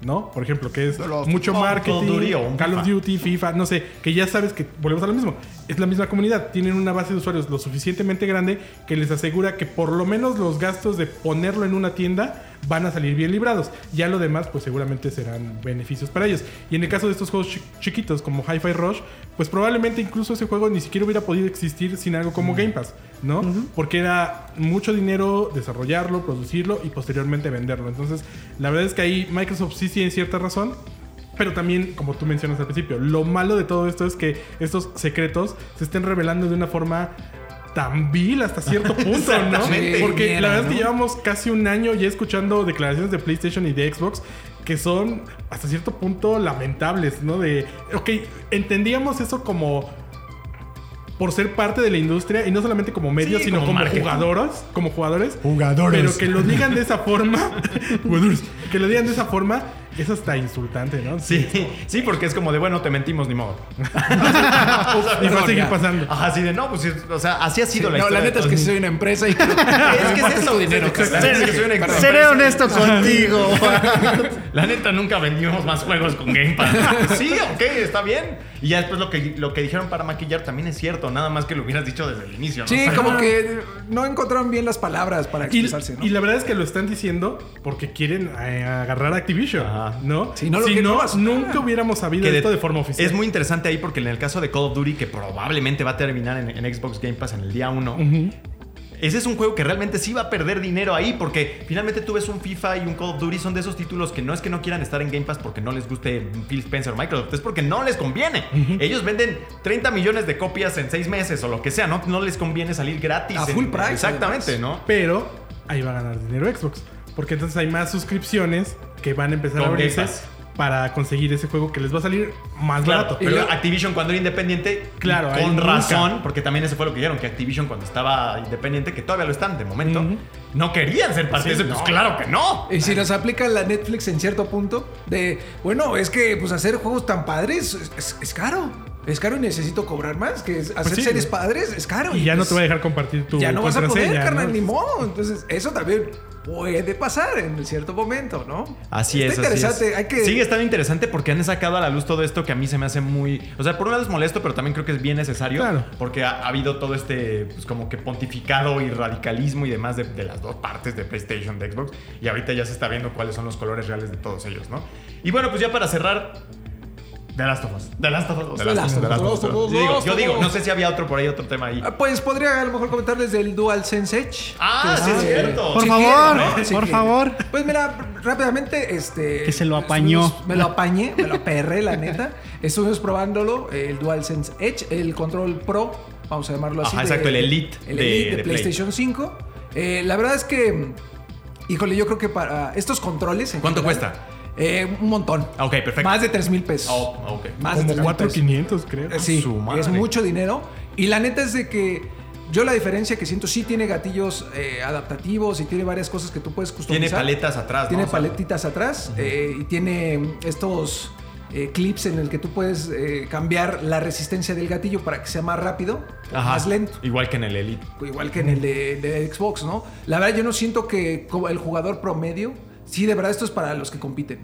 ¿No? Por ejemplo, que es mucho marketing, Call of. Duty, FIFA, no sé, que ya sabes que volvemos a lo mismo. Es la misma comunidad, tienen una base de usuarios lo suficientemente grande que les asegura que por lo menos los gastos de ponerlo en una tienda van a salir bien librados. Ya lo demás, pues seguramente serán beneficios para ellos. Y en el caso de estos juegos chi- chiquitos como Hi-Fi Rush, pues probablemente incluso ese juego ni siquiera hubiera podido existir sin algo como Game Pass, ¿no? Porque era mucho dinero desarrollarlo, producirlo y posteriormente venderlo. Entonces, la verdad es que ahí Microsoft sí tiene cierta razón. Pero también, como tú mencionas al principio, lo malo de todo esto es que estos secretos se estén revelando de una forma tan vil hasta cierto punto, ¿no? Porque la verdad es que llevamos casi un año ya escuchando declaraciones de PlayStation y de Xbox que son hasta cierto punto lamentables, ¿no? De, ok, entendíamos eso como por ser parte de la industria y no solamente como medio, Sí, sino como como, jugadores, como jugadores. Jugadores. Pero que lo digan de esa forma, jugadores, que lo digan de esa forma, es hasta insultante, ¿no? Sí, sí, porque es como de, bueno, te mentimos, ni modo. Y va a seguir pasando. Ajá, así de, no, pues, sí, o sea, así ha sido la no, historia. la de neta es que sí soy una empresa y Es que es eso, dinero. Seré honesto contigo. La neta, nunca vendimos más juegos con Game Pass. sí, ok, está bien. Y ya después lo que, lo que dijeron para maquillar también es cierto, nada más que lo hubieras dicho desde el inicio. ¿no? Sí, como que no encontraron bien las palabras para Y, expresarse, ¿no? y la verdad es que lo están diciendo porque quieren eh, agarrar a Activision, Ajá. ¿No? Si no lo nunca hubiéramos sabido que de- esto de forma oficial. Es muy interesante ahí porque en el caso de Call of Duty, que probablemente va a terminar en, en Xbox Game Pass en el día 1, ese es un juego que realmente sí va a perder dinero ahí, porque finalmente tú ves un FIFA y un Call of Duty, son de esos títulos que no es que no quieran estar en Game Pass porque no les guste Phil Spencer o Microsoft, es porque no les conviene. Ellos venden 30 millones de copias en 6 meses o lo que sea, ¿no? No les conviene salir gratis. A en- full price, Exactamente. ¿no? Pero ahí va a ganar dinero Xbox. Porque entonces hay más suscripciones que van a empezar a abrirse para conseguir ese juego que les va a salir más Claro, barato. pero Activision cuando era independiente, Claro, con nunca. razón, porque también eso fue lo que dijeron, que Activision cuando estaba independiente, que todavía lo están de momento, no querían ser parte Sí, de eso. Pues no. claro que no. Y si nos aplica la Netflix en cierto punto, de, bueno, es que pues hacer juegos tan padres es, es- es caro. Es caro y necesito cobrar más. Que es- hacer sí. series padres es caro. y ya no pues, te va a dejar compartir tu Ya no vas a poder, carnal, ¿no? ni modo. Entonces, eso también puede pasar en cierto momento, ¿no? Así Está es. así interesante. es. Hay que. Sigue estando interesante porque han sacado a la luz todo esto que a mí se me hace muy. O sea, por un lado es molesto, pero también creo que es bien necesario. Claro. Porque ha, ha habido todo este, pues como que pontificado y radicalismo y demás de, de las dos partes de PlayStation, de Xbox. Y ahorita ya se está viendo cuáles son los colores reales de todos ellos, ¿no? Y bueno, pues ya para cerrar. The Last of Us. The Last of Us. The Last of Us, The Last of Us. The Last of Us, Yo digo, yo no sé si había otro por ahí, otro tema ahí. Ah, Pues podría a lo mejor comentarles del DualSense Edge. Ah, Que sí, es cierto. Por favor, por favor. Pues mira, rápidamente, este. Que se lo apañó. Me lo apañé, me lo aperré, la neta. Estuvimos probándolo, el DualSense Edge, el control Pro, vamos a llamarlo así. Ajá, exacto, el Elite El de- Elite de, de Play. PlayStation 5. Eh, la verdad es que, híjole, yo creo que para estos controles. en ¿Cuánto general, cuesta? Eh, un montón. Ok, perfecto. Más de 3 mil pesos. Oh, ok. Más de Como 3,000 pesos. 4,500 creo. Eh, Sí, Su madre. es mucho dinero. Y la neta es de que yo la diferencia que siento, sí tiene gatillos eh, adaptativos y tiene varias cosas que tú puedes customizar. Tiene paletas atrás, ¿no? Tiene O sea, paletitas atrás eh, y tiene estos eh, clips en el que tú puedes eh, cambiar la resistencia del gatillo para que sea más rápido o Ajá, más lento. Igual que en el Elite. Igual que en el de, de Xbox, ¿no? La verdad, yo no siento que el jugador promedio, sí, de verdad, esto es para los que compiten,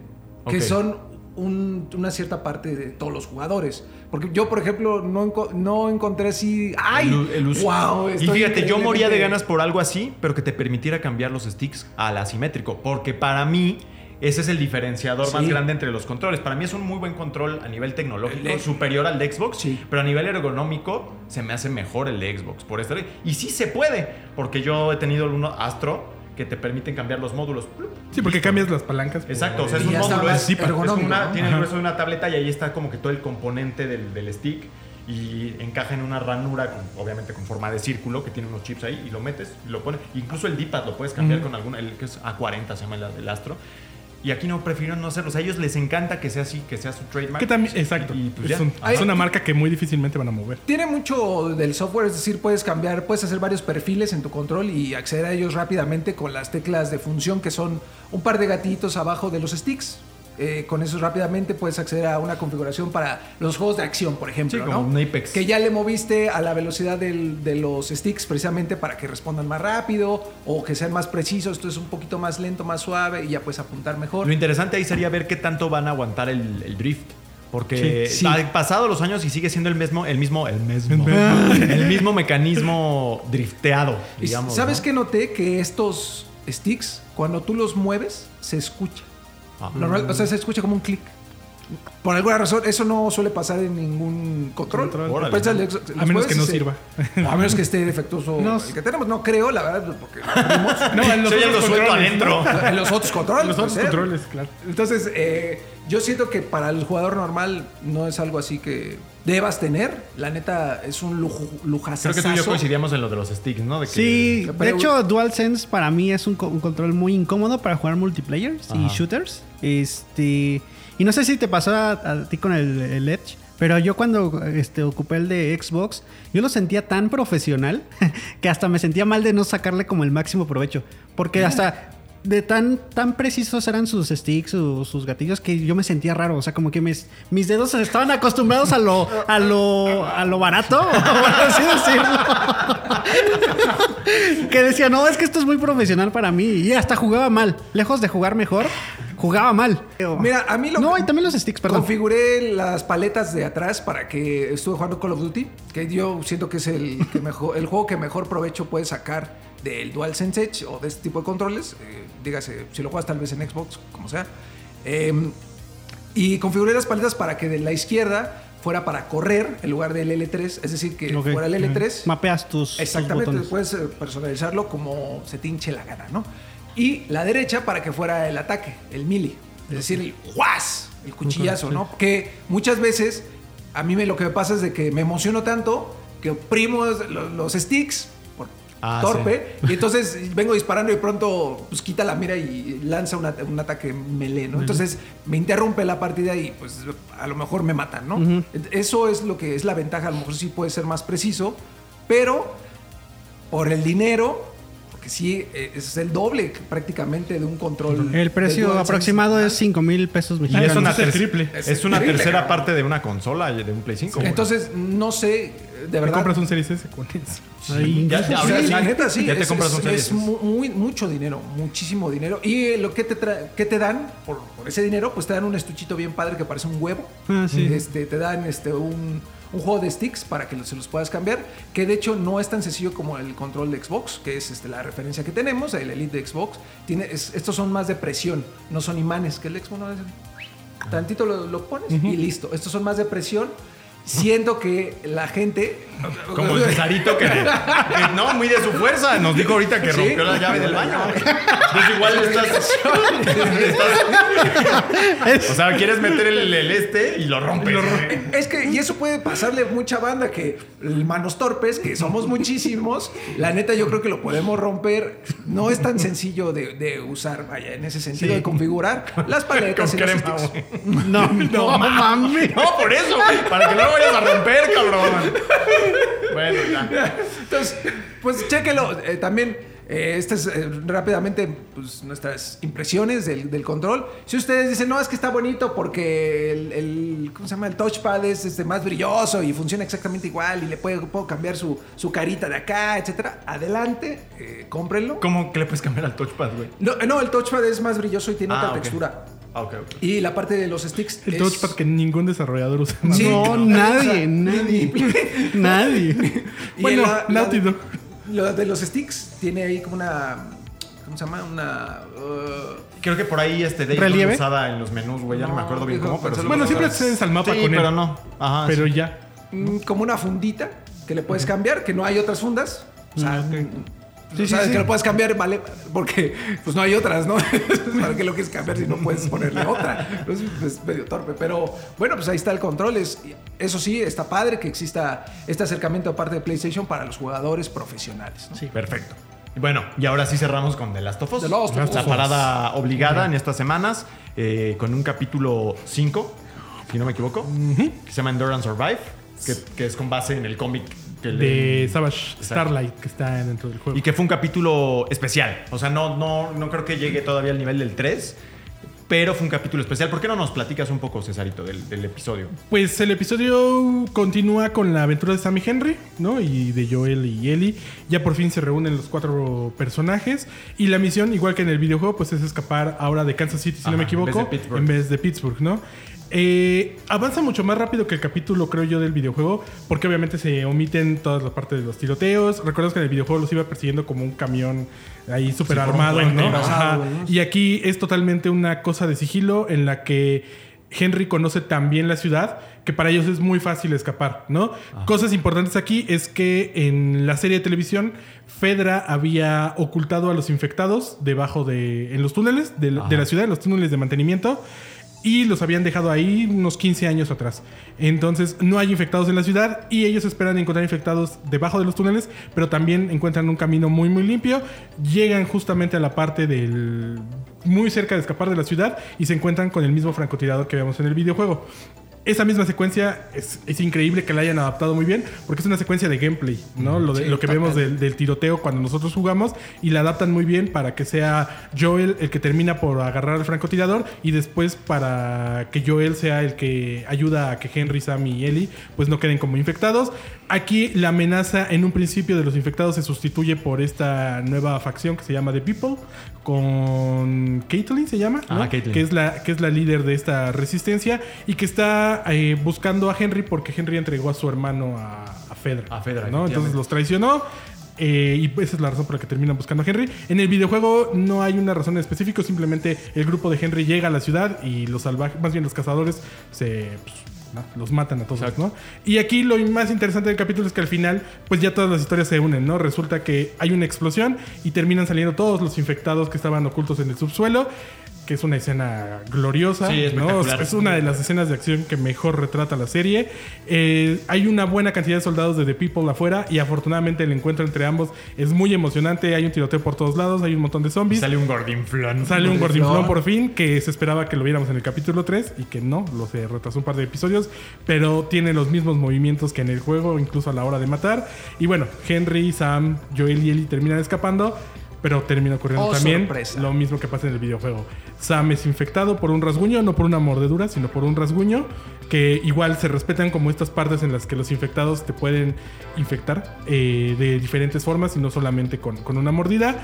que son un- una cierta parte de todos los jugadores. Porque yo, por ejemplo, no, enco- no encontré así. ¡Ay! El el. ¡Wow! Y fíjate, yo moría de ganas por algo así, pero que te permitiera cambiar los sticks al asimétrico. Porque para mí, ese es el diferenciador más Sí. grande entre los controles. Para mí es un muy buen control a nivel tecnológico, El superior al de Xbox, Sí. pero a nivel ergonómico se me hace mejor el de Xbox. Por Y sí se puede, porque yo he tenido uno Astro que te permiten cambiar los módulos. Sí, porque cambias las palancas. Exacto, o sea, es un módulo, es, es una- ¿no? tiene el grueso de una tableta y ahí está como que todo el componente del, del stick y encaja en una ranura, con- obviamente con forma de círculo, que tiene unos chips ahí y lo metes y lo pones. Incluso el D-pad lo puedes cambiar con alguna, el que es A40 se llama el, el Astro. Y aquí no prefieren no hacerlo. O sea, a ellos les encanta que sea así, que sea su trademark. Que también, exacto. Y, pues es, un- Ajá. es una marca que muy difícilmente van a mover. Tiene mucho del software, es decir, puedes cambiar, puedes hacer varios perfiles en tu control y acceder a ellos rápidamente con las teclas de función que son un par de gatitos abajo de los sticks. Eh, con eso rápidamente puedes acceder a una configuración para los juegos de acción, por ejemplo. Sí, como ¿no? un Apex. Que ya le moviste a la velocidad del- de los sticks precisamente para que respondan más rápido o que sean más precisos. Esto es un poquito más lento, más suave y ya puedes apuntar mejor. Lo interesante ahí sería ver qué tanto van a aguantar el, el drift. Porque Sí, sí. han pasado los años y sigue siendo el mismo, el mismo, el mismo, el mismo mecanismo drifteado, digamos. ¿Sabes ¿no? qué noté? Que estos sticks, cuando tú los mueves, se escucha. Ah. Normal- o sea, se escucha como un clic. Por alguna razón, eso no suele pasar en ningún control. Control. Órale. Pues, el- los A menos que no se- sirva. A menos que esté defectuoso No. el que tenemos. No creo, la verdad, porque. No, en los otros suelto controles, adentro. ¿no? en los otros controles. Los puede otros controles, claro. Entonces, eh, yo siento que para el jugador normal no es algo así que debas tener. La neta, es un lujo, lujazo. Creo que tú y yo coincidíamos en lo de los sticks, ¿no? De que- Sí, de hecho DualSense para mí es un, co- un control muy incómodo para jugar multiplayer y Ajá. shooters. Este, y no sé si te pasó a, a ti con el, el Edge, pero yo cuando este, ocupé el de Xbox, yo lo sentía tan profesional que hasta me sentía mal de no sacarle como el máximo provecho, porque hasta de tan tan precisos eran sus sticks o sus gatillos que yo me sentía raro, o sea, como que mis, mis dedos estaban acostumbrados a lo a lo a lo barato, por así decirlo. que decía, no, es que esto es muy profesional para mí. Y hasta jugaba mal. Lejos de jugar mejor, jugaba mal. Mira, a mí lo No, y también los sticks, perdón. Configuré las paletas de atrás para que estuve jugando Call of Duty, que yo siento que es el, que mejor, el juego que mejor provecho puedes sacar del DualSense Edge o de este tipo de controles. Eh, dígase, si lo juegas tal vez en Xbox, como sea. Eh, y configuré las paletas para que de la izquierda fuera para correr en lugar del L3, es decir, que fuera el L3. Mapeas tus, Exactamente, puedes eh, personalizarlo como se te hinche la gana, ¿no? Y la derecha para que fuera el ataque, el melee, es decir, el ¡guas! El cuchillazo, ¿no? Que muchas veces a mí me, lo que me pasa es de que me emociono tanto que oprimo los, los sticks Ah, torpe y entonces vengo disparando y pronto pues quita la mira y lanza una- un ataque melee, ¿no? Entonces me interrumpe la partida y pues a lo mejor me matan, ¿no? Eso es lo que es la ventaja, a lo mejor sí puede ser más preciso, pero por el dinero, porque sí, eh, es el doble prácticamente de un control. El precio aproximado es 5 mil pesos Y mexicanos. es una, es triple. es una triple, tercera cabrón. parte de una consola, de un Play 5. güey. Entonces, no sé, de Te verdad. compras un Series S con eso. Ahí. Ya- ya- Sí, ahora sí, la neta sí. Ya te es, compras un Series es muy, mucho dinero, muchísimo dinero. Y eh, lo que te, que te dan por, por ese dinero, pues te dan un estuchito bien padre que parece un huevo. Ah, sí. Este, te dan este, un, un juego de sticks para que se los puedas cambiar. Que de hecho no es tan sencillo como el control de Xbox, que es este, la referencia que tenemos, el Elite de Xbox. Tiene, es- estos son más de presión, no son imanes, que el Xbox no es. Tantito lo, lo pones y listo. Estos son más de presión. Siento que la gente. Como el Cesarito que, que no, muy de su fuerza. Nos dijo ahorita que Sí. rompió la llave del baño. Entonces igual estás, estás- O sea, quieres meter el, el este y lo rompes. Es que, y eso puede pasarle mucha banda que manos torpes, que somos muchísimos, la neta yo creo que lo podemos romper. No es tan sencillo de, de usar, vaya, en ese sentido, de configurar las paletas Con y crema, güey. No, no, mames. No, por eso, para que no lo vayas a romper, cabrón. Bueno, ya. Entonces, pues chéquelo. Eh, también, eh, estas eh, rápidamente, pues nuestras impresiones del, del control. Si ustedes dicen, no, es que está bonito porque el, el- ¿cómo se llama? El touchpad es este, más brilloso y funciona exactamente igual y le puedo, puedo cambiar su, su carita de acá, etcétera. Adelante, eh, cómprenlo. ¿Cómo que le puedes cambiar al touchpad, güey? No, no, el touchpad es más brilloso y tiene Ah, otra textura. Ah. Y la parte de los sticks. El es- touchpad que ningún desarrollador usa. Sí. No, no. nadie, nadie. nadie. Y Bueno, la-. Lo de los sticks tiene ahí como una. ¿Cómo se llama? Una. uh, Creo que por ahí este Dave usada en los menús, güey. Ya no, No, me acuerdo bien cómo, pero sí Bueno, siempre accedes al mapa Sí, con él. pero no. Ajá, Pero sí. ya. mm, como una fundita que le puedes cambiar, que no hay otras fundas. O sea, mm, Sí, o sí, que lo puedes cambiar, vale, porque pues no hay otras, ¿no? ¿Para qué lo quieres cambiar si no puedes ponerle otra? Pues, es medio torpe, pero bueno, pues ahí está el control. Es, eso sí, está padre que exista este acercamiento aparte de PlayStation para los jugadores profesionales. ¿no? Sí, perfecto. Y bueno, y ahora sí cerramos con The Last of Us. The Last of La Us. parada obligada en estas semanas, eh, con un capítulo 5, si no me equivoco, que se llama Endure and Survive, que, que es con base en el cómic De Savage Starlight, que está dentro del juego. Y que fue un capítulo especial. O sea, no, no, no creo que llegue todavía al nivel del 3, pero fue un capítulo especial. ¿Por qué no nos platicas un poco, Cesarito, del, del episodio? Pues el episodio continúa con la aventura de Sam y Henry, ¿no? Y de Joel y Ellie. Ya por fin se reúnen los cuatro personajes. Y la misión, igual que en el videojuego, pues es escapar ahora de Kansas City, si Ajá, no me en vez de equivoco, Pittsburgh. en vez de Pittsburgh, ¿no? Eh, avanza mucho más rápido que el capítulo, creo yo, del videojuego, porque obviamente se omiten todas las partes de los tiroteos. Recuerdas que en el videojuego los iba persiguiendo como un camión ahí súper un armado, ¿no? Ajá. Y aquí es totalmente una cosa de sigilo en la que Henry conoce tan bien la ciudad que para ellos es muy fácil escapar, ¿no? Cosas importantes aquí es que en la serie de televisión Fedra había ocultado a los infectados debajo de en los túneles de, de la ciudad, en los túneles de mantenimiento y los habían dejado ahí unos 15 años atrás. Entonces no hay infectados en la ciudad y ellos esperan encontrar infectados debajo de los túneles, pero también encuentran un camino muy muy limpio. Llegan justamente a la parte del muy cerca de escapar de la ciudad y se encuentran con el mismo francotirador que vemos en el videojuego. Esa misma secuencia es, es increíble que la hayan adaptado muy bien porque es una secuencia de gameplay, ¿no? Lo, de- Sí, lo que vemos del, del tiroteo cuando nosotros jugamos y la adaptan muy bien para que sea Joel el que termina por agarrar al francotirador y después para que Joel sea el que ayuda a que Henry, Sam y Ellie pues no queden como infectados. Aquí la amenaza en un principio de los infectados se sustituye por esta nueva facción que se llama The People con Caitlyn se llama, ¿no? Ajá, Caitlyn. que es la que es la líder de esta resistencia y que está eh, buscando a Henry porque Henry entregó a su hermano a, a Fedra. A Fedra, ¿no? Entonces los traicionó. eh, y esa es la razón por la que terminan buscando a Henry. En el videojuego no hay una razón específica, simplemente el grupo de Henry llega a la ciudad y los salvajes, más bien los cazadores, se pues, los matan a todos, ¿no? Y aquí lo más interesante del capítulo es que al final, pues ya todas las historias se unen, ¿no? Resulta que hay una explosión y terminan saliendo todos los infectados que estaban ocultos en el subsuelo. Que es una escena gloriosa. Sí, es ¿no? espectacular. Es una de las escenas de acción que mejor retrata la serie. Eh, hay una buena cantidad de soldados de The People afuera y afortunadamente el encuentro entre ambos es muy emocionante. Hay un tiroteo por todos lados, hay un montón de zombies. Sale un gordinflón. Sale un gordinflón por fin, que se esperaba que lo viéramos en el capítulo 3 y que no, lo se retrasó un par de episodios, pero tiene los mismos movimientos que en el juego, incluso a la hora de matar. Y bueno, Henry, Sam, Joel y Ellie terminan escapando, pero termina ocurriendo Oh, también sorpresa. lo mismo que pasa en el videojuego. Sam es infectado por un rasguño, no por una mordedura, sino por un rasguño, que igual se respetan como estas partes en las que los infectados te pueden infectar eh, de diferentes formas y no solamente con, con una mordida.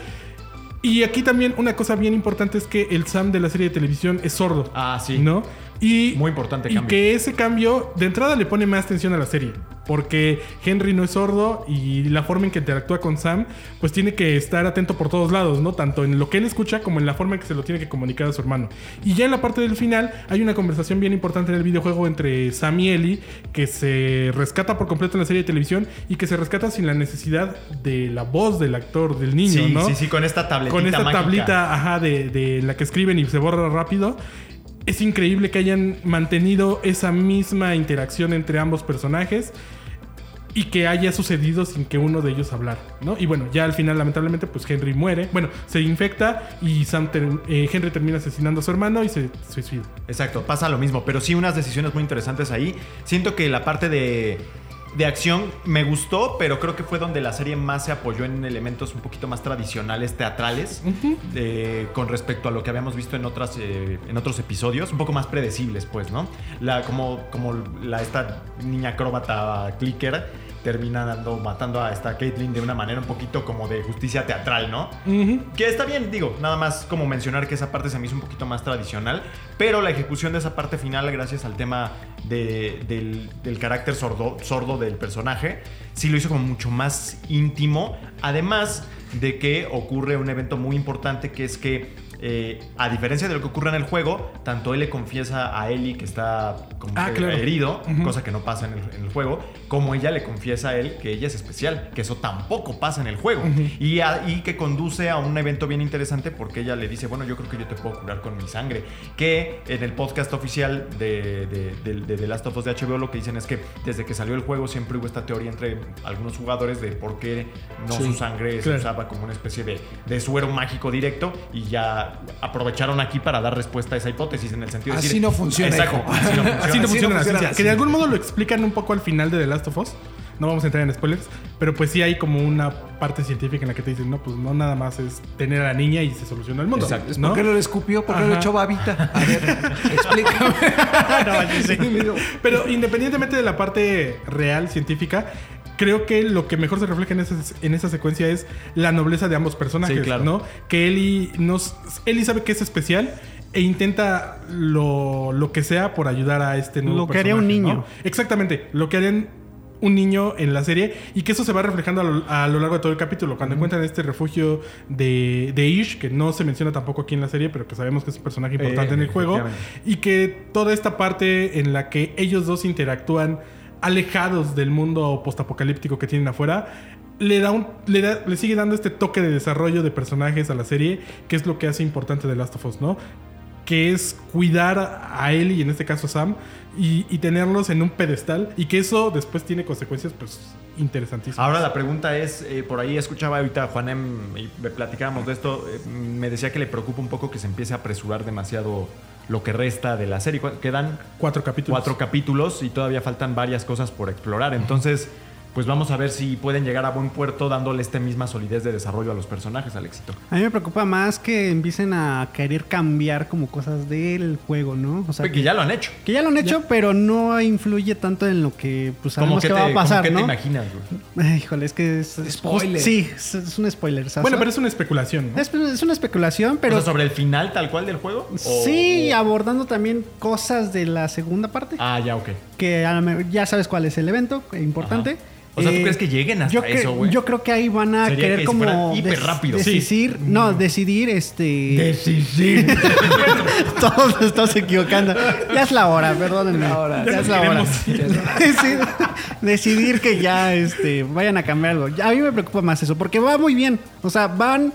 Y aquí también una cosa bien importante es que el Sam de la serie de televisión es sordo. Ah, sí. ¿No? Y, Muy importante y cambio. que ese cambio de entrada le pone más atención a la serie. Porque Henry no es sordo y la forma en que interactúa con Sam, pues tiene que estar atento por todos lados, ¿no? Tanto en lo que él escucha como en la forma en que se lo tiene que comunicar a su hermano. Y ya en la parte del final hay una conversación bien importante en el videojuego entre Sam y Ellie que se rescata por completo en la serie de televisión y que se rescata sin la necesidad de la voz del actor, del niño, Sí, ¿no? sí, sí, con esta tabletita con esta mágica. tablita ajá, de, de la que escriben y se borra rápido. Es increíble que hayan mantenido esa misma interacción entre ambos personajes y que haya sucedido sin que uno de ellos hablara, ¿no? Y bueno, ya al final, lamentablemente, pues Henry muere. Bueno, se infecta y Sam eh, Henry termina asesinando a su hermano y se suicida. Exacto, pasa lo mismo, pero sí unas decisiones muy interesantes ahí. Siento que la parte de, de acción me gustó, pero creo que fue donde la serie más se apoyó en elementos un poquito más tradicionales, teatrales, eh, con respecto a lo que habíamos visto en, otras, eh, en otros episodios, un poco más predecibles, pues, ¿no? La, como como la, esta niña acróbata clicker termina dando, matando a esta Caitlyn de una manera un poquito como de justicia teatral, ¿no? Que está bien, digo, nada más como mencionar que esa parte se me hizo un poquito más tradicional, pero la ejecución de esa parte final, gracias al tema de- del, del carácter sordo, sordo del personaje, sí lo hizo como mucho más íntimo, además de que ocurre un evento muy importante que es que... eh, a diferencia de lo que ocurre en el juego, tanto él le confiesa a Ellie que está como Ah, que claro. herido, cosa que no pasa en el, en el juego, como ella le confiesa a él que ella es especial, que eso tampoco pasa en el juego. y, a- y que conduce a un evento bien interesante porque ella le dice, bueno, yo creo que yo te puedo curar con mi sangre. Que en el podcast oficial de, de, de- de The Last of Us de HBO lo que dicen es que desde que salió el juego siempre hubo esta teoría entre algunos jugadores de por qué no Sí, su sangre se claro. usaba como una especie de, de suero mágico directo y ya aprovecharon aquí para dar respuesta a esa hipótesis en el sentido de Así decir, no funciona, Exacto, así no funciona. Así no Así funciona no la funciona ciencia. Que de algún modo lo explican un poco al final de The Last of Us. No vamos a entrar en spoilers, pero pues sí hay como una parte científica en la que te dicen, no, pues no nada más es tener a la niña y se soluciona el mundo. Exacto. ¿no? ¿Por qué no le escupió? ¿Por qué no Ajá. echó babita? A ver, explícame. Sí, digo, Pero independientemente de la parte real, científica, creo que lo que mejor se refleja en esa, en esa secuencia es la nobleza de ambos personajes, Sí, claro. ¿no? Que Ellie, nos, Ellie sabe que es especial e intenta lo, lo que sea por ayudar a este nuevo Lo que haría un niño. ¿no? Exactamente, lo que harían un niño en la serie y que eso se va reflejando a lo, a lo largo de todo el capítulo. Cuando encuentran este refugio de, de Ish, que no se menciona tampoco aquí en la serie, pero que sabemos que es un personaje importante Eh, en el juego, y que toda esta parte en la que ellos dos interactúan alejados del mundo postapocalíptico que tienen afuera, le da le, sigue dando este toque de desarrollo de personajes a la serie, que es lo que hace importante de Last of Us, ¿no? Que es cuidar a él y en este caso a Sam y, tenerlos en un pedestal y que eso después tiene consecuencias pues interesantísimas. Ahora la pregunta es, eh, por ahí escuchaba ahorita a Juanem y platicábamos de esto, eh, me decía que le preocupa un poco que se empiece a apresurar demasiado lo que resta de la serie. Quedan Cuatro capítulos. cuatro capítulos y todavía faltan varias cosas por explorar. Entonces, pues vamos a ver si pueden llegar a buen puerto dándole esta misma solidez de desarrollo a los personajes al éxito. A mí me preocupa más que empiecen a querer cambiar como cosas del juego, ¿no? O sea, que ya lo han hecho. que ya lo han hecho, pero no influye tanto en lo que pues ¿Cómo sabemos que que te, va a pasar, cómo que ¿no? te imaginas, güey? Ay, híjole, es que es... Spoiler. sí, es, es un spoiler. ¿sabes? Bueno, pero es una especulación, ¿no? es, es una especulación, pero... O sea, sobre el final tal cual del juego. ¿O- Sí, o- abordando también cosas de la segunda parte. Ah, ya, ok. Que ya sabes cuál es el evento eh, importante. O sea, ¿tú Eh, crees que lleguen hasta yo eso, güey? Yo creo que ahí van a Sería querer que como hiper rápido. decidir, no, decidir este Decisión. Todos nos estamos equivocando. Ya es la hora, perdónenme. La hora. Ya Ya es la hora. Decidir, decidir que ya este, vayan a cambiar algo. Ya, A mí me preocupa más eso, porque va muy bien. O sea, van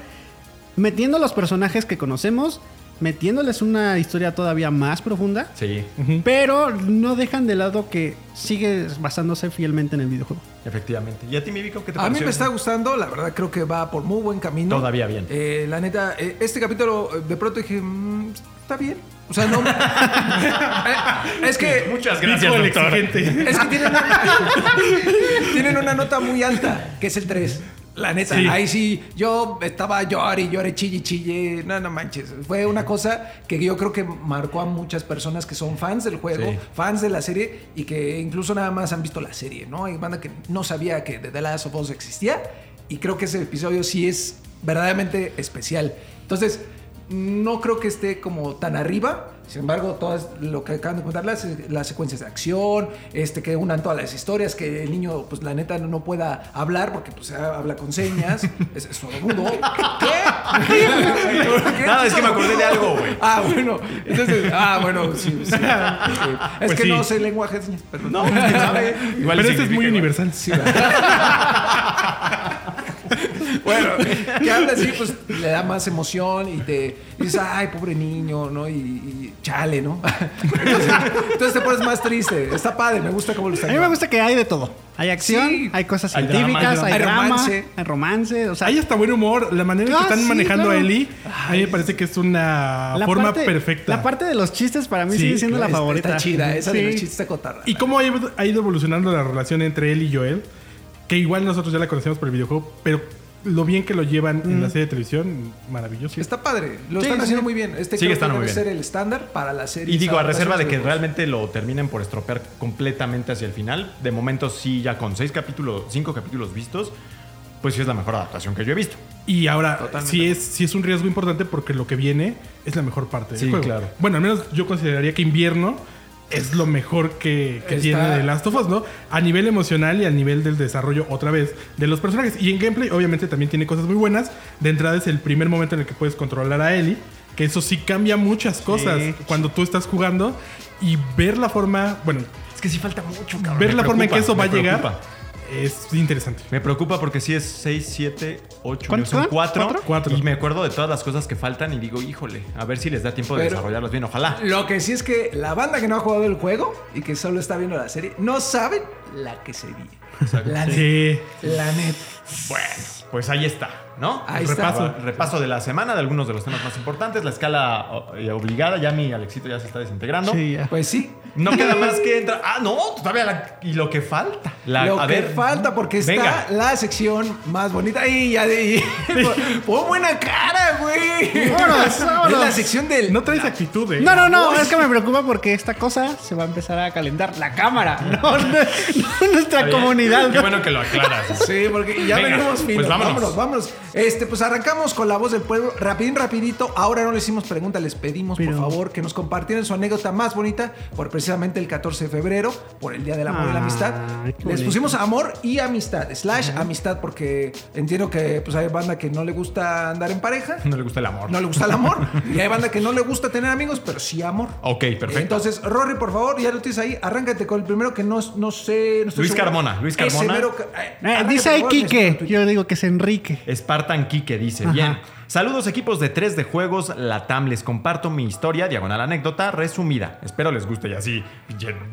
metiendo los personajes que conocemos, metiéndoles una historia todavía más profunda, Sí, pero no dejan de lado que sigue basándose fielmente en el videojuego. efectivamente. ¿Y a ti, mi Vico, qué te A mí me está gustando, la verdad creo que va por muy buen camino. Todavía bien. Eh, la neta, eh, este capítulo eh, de pronto dije, "Mm, está bien. O sea, no. Eh, es que. Muchas gracias, doctor. exigente. Es que tienen una, tienen una nota muy alta, que es el 3. La neta, Sí. ahí sí, yo estaba llore y llore, chille, chille. No, no manches. Fue una cosa que yo creo que marcó a muchas personas que son fans del juego, Sí. fans de la serie y que incluso nada más han visto la serie, ¿no? Hay banda que no sabía que The Last of Us existía y creo que ese episodio sí es verdaderamente especial. Entonces, no creo que esté como tan arriba. Sin embargo, todo lo que acaban de contar, las, las secuencias de acción, este, que unan todas las historias, que el niño, pues la neta, no, no pueda hablar porque pues habla con señas, es, es sordomudo. ¿Qué? ¿Qué? Nada, es que me acordé de algo, güey. Ah, bueno. Entonces, ah, bueno, sí. sí. Sí. Es Pues que sí. no sé lenguaje de señas, pero No, quién sabe. Igual Pero este es muy igual. universal. Bueno, que habla así, pues le da más emoción y te dices, ay, pobre niño, ¿no? Y, y chale, ¿no? Entonces, entonces te pones más triste. Está padre, me gusta cómo lo están A mí me gusta que hay de todo. Hay acción, Sí. hay cosas Hay científicas, drama, hay, hay drama, romance. hay romance. O sea, Hay hasta buen humor. La manera en que Ah, están sí, manejando claro. a Ellie, a mí me parece que es una la forma parte- perfecta. La parte de los chistes para mí Sí, sigue siendo la favorita. Está chida, esa de los chistes está cotarra. Y cómo ha ido, ha ido evolucionando la relación entre él y Joel, que igual nosotros ya la conocemos por el videojuego, pero lo bien que lo llevan en la serie de televisión, maravilloso. Está padre, lo Sí, están sí. haciendo muy bien. Este Sigue creo que debe ser el estándar para la serie. Y digo, a reserva de que realmente lo terminen por estropear completamente hacia el final. De momento sí, ya con seis capítulos, cinco capítulos vistos, pues sí es la mejor adaptación que yo he visto. Y ahora, Totalmente. sí es, sí es un riesgo importante porque lo que viene es la mejor parte del Sí, juego. claro. Bueno, al menos yo consideraría que invierno es lo mejor que, que Está- tiene The Last of Us, ¿no? A nivel emocional y a nivel del desarrollo otra vez de los personajes. Y en gameplay, obviamente, también tiene cosas muy buenas. De entrada es el primer momento en el que puedes controlar a Ellie, que eso sí cambia muchas cosas cuando tú estás jugando y ver la forma, bueno, Es que sí falta mucho, cabrón. ver Me la forma en que eso va a llegar preocupa. Es interesante. Me preocupa porque sí es 6, 7, 8, ¿Cuántos son son? 4. ¿Cuatro? Cuatro. Y me acuerdo de todas las cosas que faltan y digo, híjole, a ver si les da tiempo de Pero- desarrollarlos bien. Ojalá. Lo que sí es que la banda que no ha jugado el juego y que solo está viendo la serie, no saben la que se viene. La neta. Sí. La neta. Bueno, pues ahí está, ¿no? Ahí está. repaso, repaso de la semana de algunos de los temas más importantes. La escala eh, obligada, ya mi Alexito ya se está desintegrando. Sí, ya. Pues sí. No queda más que entrar. Ah, no, todavía la- y lo que falta. La- lo a que ver, falta porque está venga. la sección más bonita. Y ya de. Pon buena cara, güey. Vámonos, Es vámonos. la sección del. No traes actitud, ¿eh? No, no, no, es que me preocupa porque esta cosa se va a empezar a calentar. La cámara, no, no, no nuestra bien. comunidad. Qué bueno que lo aclaras. Sí, porque ya Venga, venimos pues finos. vámonos. vámonos, vámonos. Este, pues arrancamos con la voz del pueblo, rapidín, rapidito. Ahora no le hicimos pregunta, les pedimos Pero- por favor que nos compartieran su anécdota más bonita por precisamente el 14 de febrero, por el Día del Amor y la Amistad. Les pusimos amor y amistad, slash amistad, porque entiendo que pues hay banda que no le gusta andar en pareja, No le gusta el amor. no le gusta el amor, y hay banda que no le gusta tener amigos, pero sí amor. Ok, perfecto. Entonces, Rory, por favor, ya lo tienes ahí. Arráncate con el primero que no, no sé. no Luis seguro. Carmona, Luis Carmona. mero eh, Eh, dice ahí Quique. Yo digo que es Enrique. Spartan Kike dice, Ajá. bien. Saludos equipos de 3 de juegos, la TAM les comparto mi historia, diagonal anécdota, resumida. Espero les guste y así,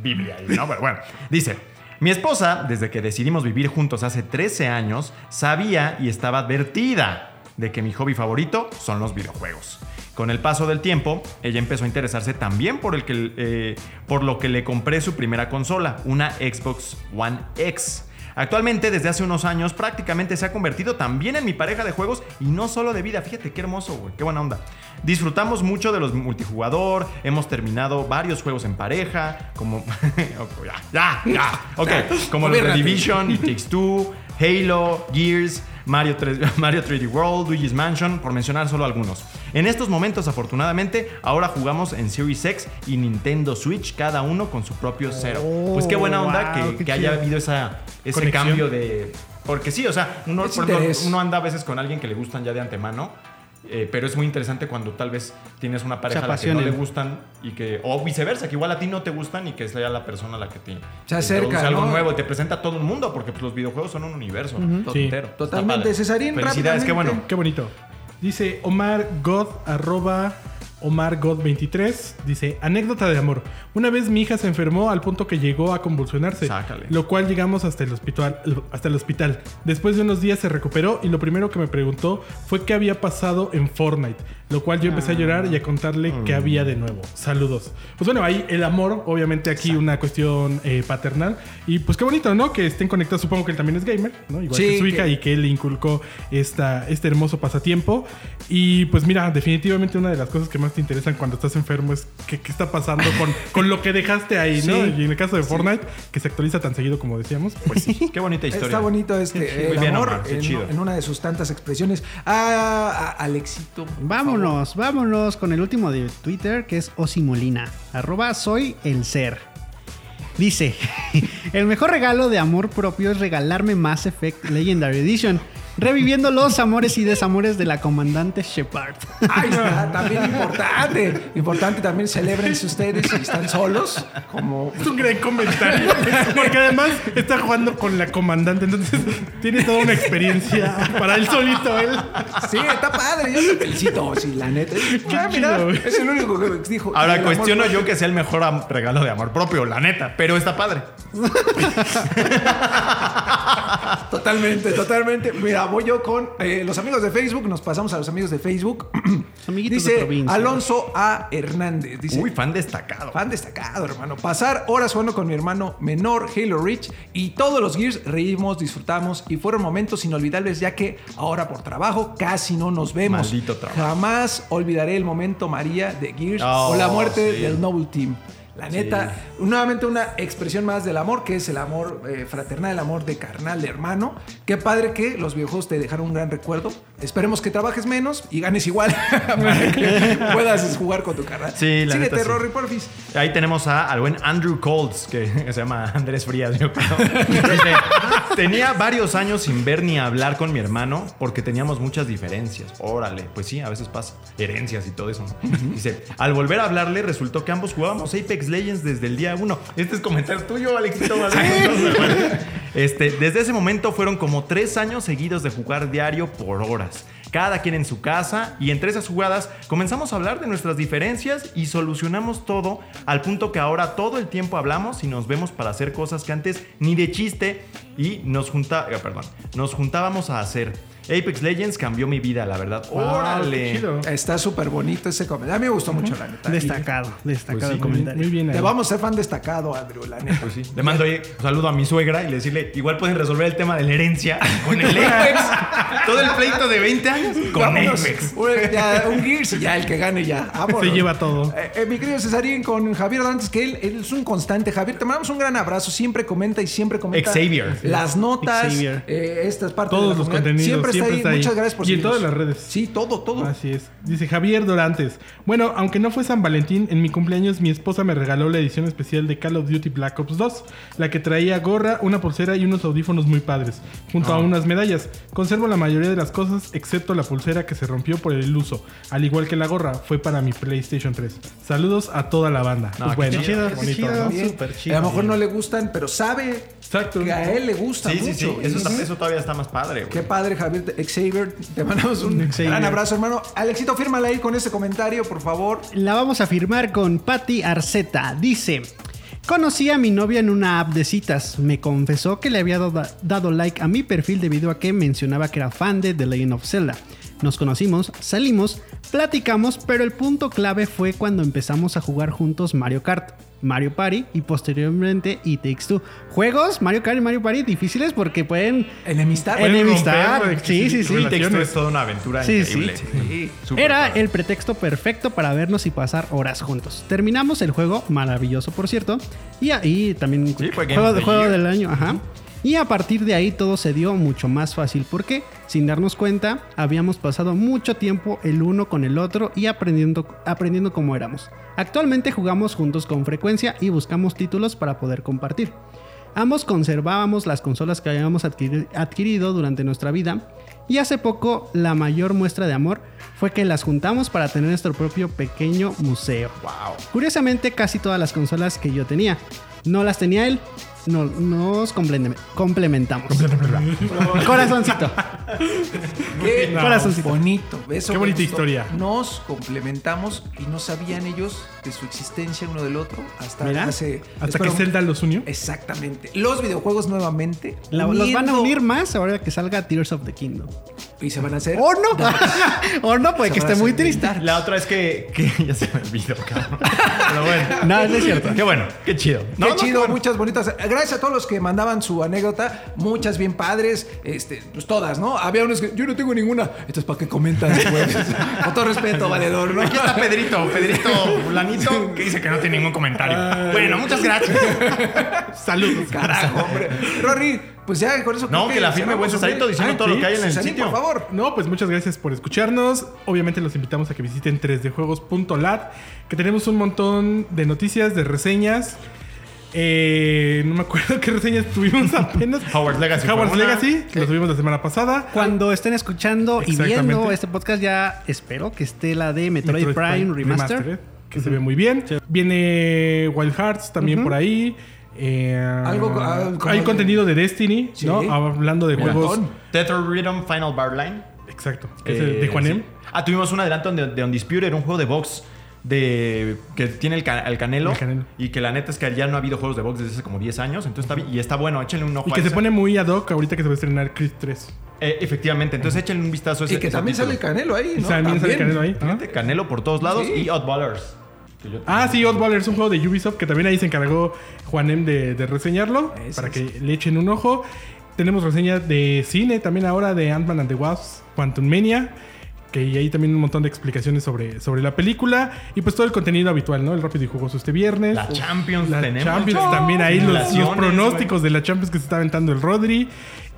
Biblia ahí, ¿no? Pero bueno, dice, mi esposa, desde que decidimos vivir juntos hace 13 años, sabía y estaba advertida de que mi hobby favorito son los videojuegos. Con el paso del tiempo, ella empezó a interesarse también por, el que, eh, por lo que le compré su primera consola, una Xbox One X. Actualmente, desde hace unos años, prácticamente se ha convertido también en mi pareja de juegos y no solo de vida. Fíjate qué hermoso, güey, qué buena onda. Disfrutamos mucho de los multijugador, hemos terminado varios juegos en pareja, como. ya, ya, ya. Ok, como los Gobiérnate. Division Takes Two, Halo, Gears. Mario, 3, Mario 3D World, Luigi's Mansion, por mencionar solo algunos. En estos momentos, afortunadamente, ahora jugamos en Series X y Nintendo Switch, cada uno con su propio cero. pues qué buena onda wow, que, haya habido esa, ese Conexión. cambio de... Porque sí, o sea, uno, uno anda a veces con alguien que le gustan ya de antemano. Eh, pero es muy interesante cuando tal vez tienes una pareja a la que no le gustan y que o viceversa, que igual a ti no te gustan y que sea la persona la que te, Se acerca, algo ¿no? nuevo y te presenta a todo el mundo porque pues, los videojuegos son un universo Sí. entero. Totalmente. Cesarín, Felicidades, qué bueno. Qué bonito. Dice Omar God, arroba Omar God 23. Dice, anécdota de amor. Una vez mi hija se enfermó al punto que llegó a convulsionarse. Sácale. Lo cual llegamos hasta el hospital. Hasta el hospital. Después de unos días se recuperó y lo primero que me preguntó fue qué había pasado en Fortnite. Lo cual yo empecé a llorar y a contarle qué había de nuevo. Saludos. Pues bueno, ahí el amor, obviamente aquí una cuestión eh, paternal. Y pues qué bonito, ¿no? Que estén conectados. Supongo que él también es gamer, ¿no? Igual Sí, que su hija que- y que él le inculcó esta, este hermoso pasatiempo. Y pues mira, definitivamente una de las cosas que más te interesan cuando estás enfermo es qué, qué está pasando con, con lo que dejaste ahí, ¿no? Sí. Y en el caso de Fortnite, que se actualiza tan seguido como decíamos, pues sí. Qué bonita historia. Está bonito este el bien, amor Omar, en, chido. en una de sus tantas expresiones. Ah, a Alexito. por Vámonos, vámonos con el último de Twitter que es Osimolina. Arroba soy el ser. Dice, el mejor regalo de amor propio es regalarme Mass Effect Legendary Edition, reviviendo los amores y desamores de la comandante Shepard. Ay, está, también importante. Importante también celebrense ustedes si están solos. Como Es un gran comentario. Porque además está jugando con la comandante, entonces tiene toda una experiencia para él solito, él. Sí, está padre. Yo te felicito, sí, la neta. Ah, mira, es el único que dijo. Ahora cuestiono yo que sea el mejor regalo de amor propio, la neta, pero está padre. Totalmente, totalmente. Mira, voy yo con eh, los amigos de Facebook. Nos pasamos a los amigos de Facebook. amiguitos de Dice provincia. Alonso A. Hernández. Dice, Uy, fan destacado. Fan destacado, hermano. Pasar horas jugando con mi hermano menor, Halo Reach, y todos los Gears reímos, disfrutamos y fueron momentos inolvidables ya que ahora por trabajo casi no nos vemos. Maldito trabajo. Jamás olvidaré el momento María de Gears Oh, o la muerte sí. del Noble Team. La neta, nuevamente una expresión más del amor, que es el amor eh, fraternal, el amor de carnal, de hermano. Qué padre que los videojuegos te dejaron un gran recuerdo. Esperemos que trabajes menos y ganes igual para que puedas jugar con tu carnal. Sí, la Síguete, neta, sí. Rory, porfis. Ahí tenemos a, al buen Andrew Colts, que se llama Andrés Frías, yo creo. Dice, tenía varios años sin ver ni hablar con mi hermano porque teníamos muchas diferencias. Órale, pues sí, a veces pasa. Herencias y todo eso. ¿no? Dice, al volver a hablarle resultó que ambos jugábamos Apex Legends desde el día uno. Este es comentario tuyo, Alexito. Este, desde ese momento fueron como tres años seguidos de jugar diario por horas. Cada quien en su casa y entre esas jugadas comenzamos a hablar de nuestras diferencias y solucionamos todo al punto que ahora todo el tiempo hablamos y nos vemos para hacer cosas que antes ni de chiste y nos junta, eh, perdón, nos juntábamos a hacer. Apex Legends cambió mi vida, la verdad. Órale. Está súper bonito ese comentario. A mí me gustó mucho, la neta. Destacado, destacado Pues sí, el Muy, comentario. muy bien. Te ahí. vamos a ser fan destacado, Andrew, la neta. Pues sí. Le mando ahí un saludo a mi suegra y le decirle, igual pueden resolver el tema de la herencia con el Apex. Todo el pleito de 20 años con Vámonos. Apex. Un, ya, un Gears y ya el que gane ya. Vámonos. Se lleva todo. Eh, eh, mi querido Cesarín con Javier Dantes, que él, él es un constante. Javier, te mandamos un gran abrazo. Siempre comenta y siempre comenta. Xavier. Las notas. Xavier. eh, estas partes Todos de la los comunidad. contenidos, siempre está ahí. está ahí. Muchas gracias por Y en todas las redes. Sí, todo, todo. Así es. Dice Javier Dorantes. Bueno, aunque no fue San Valentín, en mi cumpleaños mi esposa me regaló la edición especial de Call of Duty Black Ops 2, la que traía gorra, una pulsera y unos audífonos muy padres, junto a unas medallas. Conservo la mayoría de las cosas, excepto la pulsera que se rompió por el uso, al igual que la gorra, fue para mi PlayStation 3. Saludos a toda la banda. No, pues bueno, chido, bonito, chido. ¿no? Chido. A lo mejor no le gustan, pero sabe Exacto. que a él le gusta Sí, mucho. sí, sí. Eso, está- eso todavía está más padre, güey. Qué padre, Javier Xavier. Te mandamos un Xavier. gran abrazo, hermano. Alexito, fírmala ahí con ese comentario, por favor. La vamos a firmar con Patty Arceta. Dice: Conocí a mi novia en una app de citas. Me confesó que le había dado, dado like a mi perfil debido a que mencionaba que era fan de The Legend of Zelda. Nos conocimos, salimos, platicamos, pero el punto clave fue cuando empezamos a jugar juntos Mario Kart, Mario Party y posteriormente It Takes Two. Juegos Mario Kart y Mario Party difíciles porque pueden Enemistar. Pueden enemistar. romper, Sí, sí, sí. El texto relaciones. es toda una aventura Sí, increíble. Sí. Era padre. el pretexto perfecto para vernos y pasar horas juntos. Terminamos el juego, maravilloso por cierto, y ahí también Sí, fue juego, juego del año, ajá. Y a partir de ahí todo se dio mucho más fácil porque, sin darnos cuenta, habíamos pasado mucho tiempo el uno con el otro y aprendiendo, aprendiendo cómo éramos. Actualmente jugamos juntos con frecuencia y buscamos títulos para poder compartir. Ambos conservábamos las consolas que habíamos adquiri- adquirido durante nuestra vida y hace poco la mayor muestra de amor fue que las juntamos para tener nuestro propio pequeño museo. Wow. Curiosamente casi todas las consolas que yo tenía no las tenía él. No, nos comple- complementamos. Corazoncito. Qué No, corazoncito. bonito. Eso Qué bonita gustó. historia. Nos complementamos y no sabían ellos de su existencia uno del otro hasta Mira, hace. Hasta espero- que Zelda los unió. Exactamente. Los videojuegos nuevamente. La- los van a unir más ahora que salga Tears of the Kingdom. Y se van a hacer. O no. o no, puede que esté muy triste. La otra es que, que ya se me olvidó, cabrón. Pero bueno. No, no es cierto. Qué bueno, qué chido. Qué No, no, chido, bueno. muchas bonitas. Gracias a todos los que mandaban su anécdota, muchas bien padres, este, pues todas, ¿no? Había unos que yo no tengo ninguna. Esto es para que comentas, güey. Con todo respeto, valedor, ¿no? Aquí está Pedrito, Pedrito Fulanito, que dice que no tiene ningún comentario. Bueno, muchas gracias. Saludos. Carajo, hombre. Rory, pues ya con eso. No, que la firme buen Cesarito hombre. diciendo Ay, todo lo que hay en el Cesarín, sitio. por favor. No, pues muchas gracias por escucharnos. Obviamente los invitamos a que visiten 3djuegos.lat, que tenemos un montón de noticias, de reseñas. Eh, no me acuerdo qué reseñas tuvimos apenas. Howard's Legacy Howard's una. Legacy, que lo tuvimos la semana pasada. Cuando estén escuchando y viendo este podcast, ya espero que esté la de Metroid, Prime, Remaster. que se ve muy bien. Viene Wild Hearts también por ahí. Eh, Algo, ah, hay contenido de Destiny, Sí. ¿no? Hablando de Montón. juegos. Tether Rhythm Final Bar Line. Exacto. que Eh, de Juanem. sí. Ah, tuvimos un adelanto de, de Undisputed, un juego de box de que tiene el, ca- el canelo, El Canelo. y que la neta es que ya no ha habido juegos de box desde hace como 10 años, entonces está y está bueno, échenle un ojo Y a que se ese. pone muy ad hoc ahorita que se va a estrenar Creed 3. Eh, efectivamente, entonces échenle un vistazo a ese Y que ese también sale el título. Canelo ahí, Y ¿no? también sale Canelo ahí. Canelo por todos lados Sí. y Oddballers. Ah, sí, Oddballer es un juego de Ubisoft que también ahí se encargó Juanem de, de reseñarlo Ese para es. que le echen un ojo. Tenemos reseñas de cine también ahora de Ant-Man and the Wasp, Quantum Mania, que hay también un montón de explicaciones sobre, sobre la película y pues todo el contenido habitual, ¿no? El rápido y jugoso este viernes. La Champions La tenemos. Champions también ahí, los, pronósticos de la Champions que se está aventando el Rodri.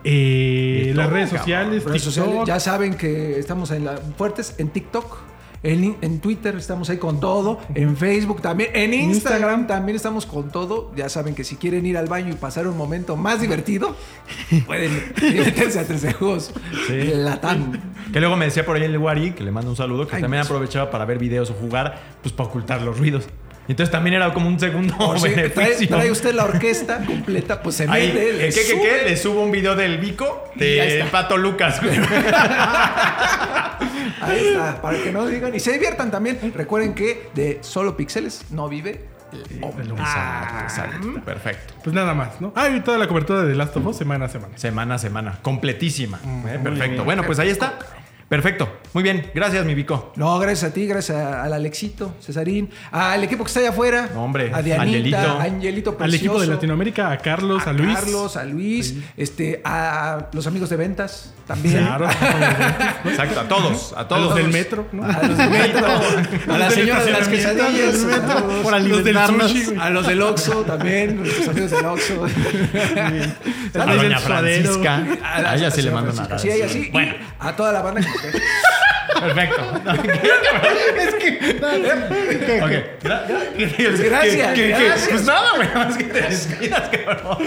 Eh, las redes sociales, Redes sociales, ya saben que estamos en la, fuertes en TikTok. En, en Twitter estamos ahí con todo. En Facebook también. En Instagram también estamos con todo. Ya saben que si quieren ir al baño y pasar un momento más divertido, pueden meterse a tres juegos. Latam. Que luego me decía por ahí el Wari, que le mando un saludo, que Ay, también mucho. aprovechaba para ver videos o jugar, pues para ocultar los ruidos. Entonces también era como un segundo O si trae, beneficio. trae usted la orquesta completa, pues se Ahí, mete. ¿qué, le qué, qué, sube. qué? Le subo un video del Vico de. Pato Lucas. Ahí está, para que no digan y se diviertan también. Recuerden que de solo píxeles no vive el hombre. Exacto, exacto. Perfecto. Pues nada más, ¿no? Ah, y toda la cobertura de The Last of Us semana a semana. Semana a semana. Completísima. Mm, Eh, Perfecto. Bueno, pues ahí está. Perfecto. Muy bien. Gracias, mi Vico. No, gracias a ti, gracias a- al Alexito, Cesarín, al equipo que está allá afuera. No, hombre, a Dianita, Angelito. a Angelito Al equipo de precioso, Latinoamérica, a Carlos, a, a Luis. Carlos, a Luis, este, a los amigos de ventas también. Claro. Exacto. A todos. A a todos. los del metro, ¿no? A los del metro, a la señora de las quesadillas. Por Los del sushi, a los del Oxxo también, nuestros amigos del Oxxo. A Doña. Francisca. A A la- ella a sí le mando nada. Sí, a ella sí. Bueno, a toda la banda. que- perfecto. Ok. Gra- gra- Gracias, que- que- gracias. Pues nada, güey. Nada más que te despidas, cabrón.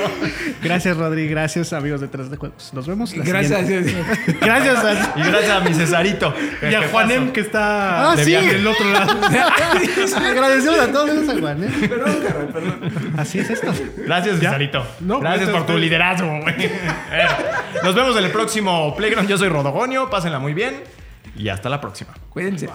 Gracias, Rodri. Gracias, amigos de 3D Juegos. Nos vemos la Gracias. siguiente. Gracias. a- Y gracias a mi Cesarito. Y a Juanem, que está Ah, de sí. viaje del otro lado. Agradecemos a todos menos a Juan, ¿eh? Perdón. Así es esto. Gracias, ¿Ya? Cesarito. No, gracias por a tu liderazgo, güey. Nos vemos en el próximo Playground. Yo soy Rodogonio. Pásenla muy bien. Y hasta la próxima. Cuídense.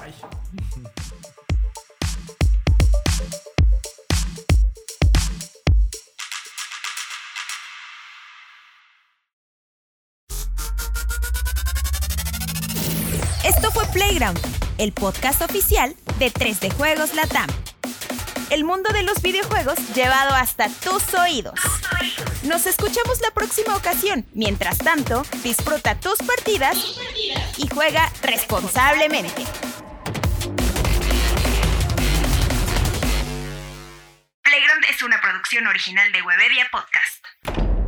Esto fue Playground, el podcast oficial de 3D Juegos Latam. El mundo de los videojuegos llevado hasta tus oídos. Nos escuchamos la próxima ocasión. Mientras tanto, disfruta tus partidas y juega responsablemente. Playground es una producción original de Webedia Podcast.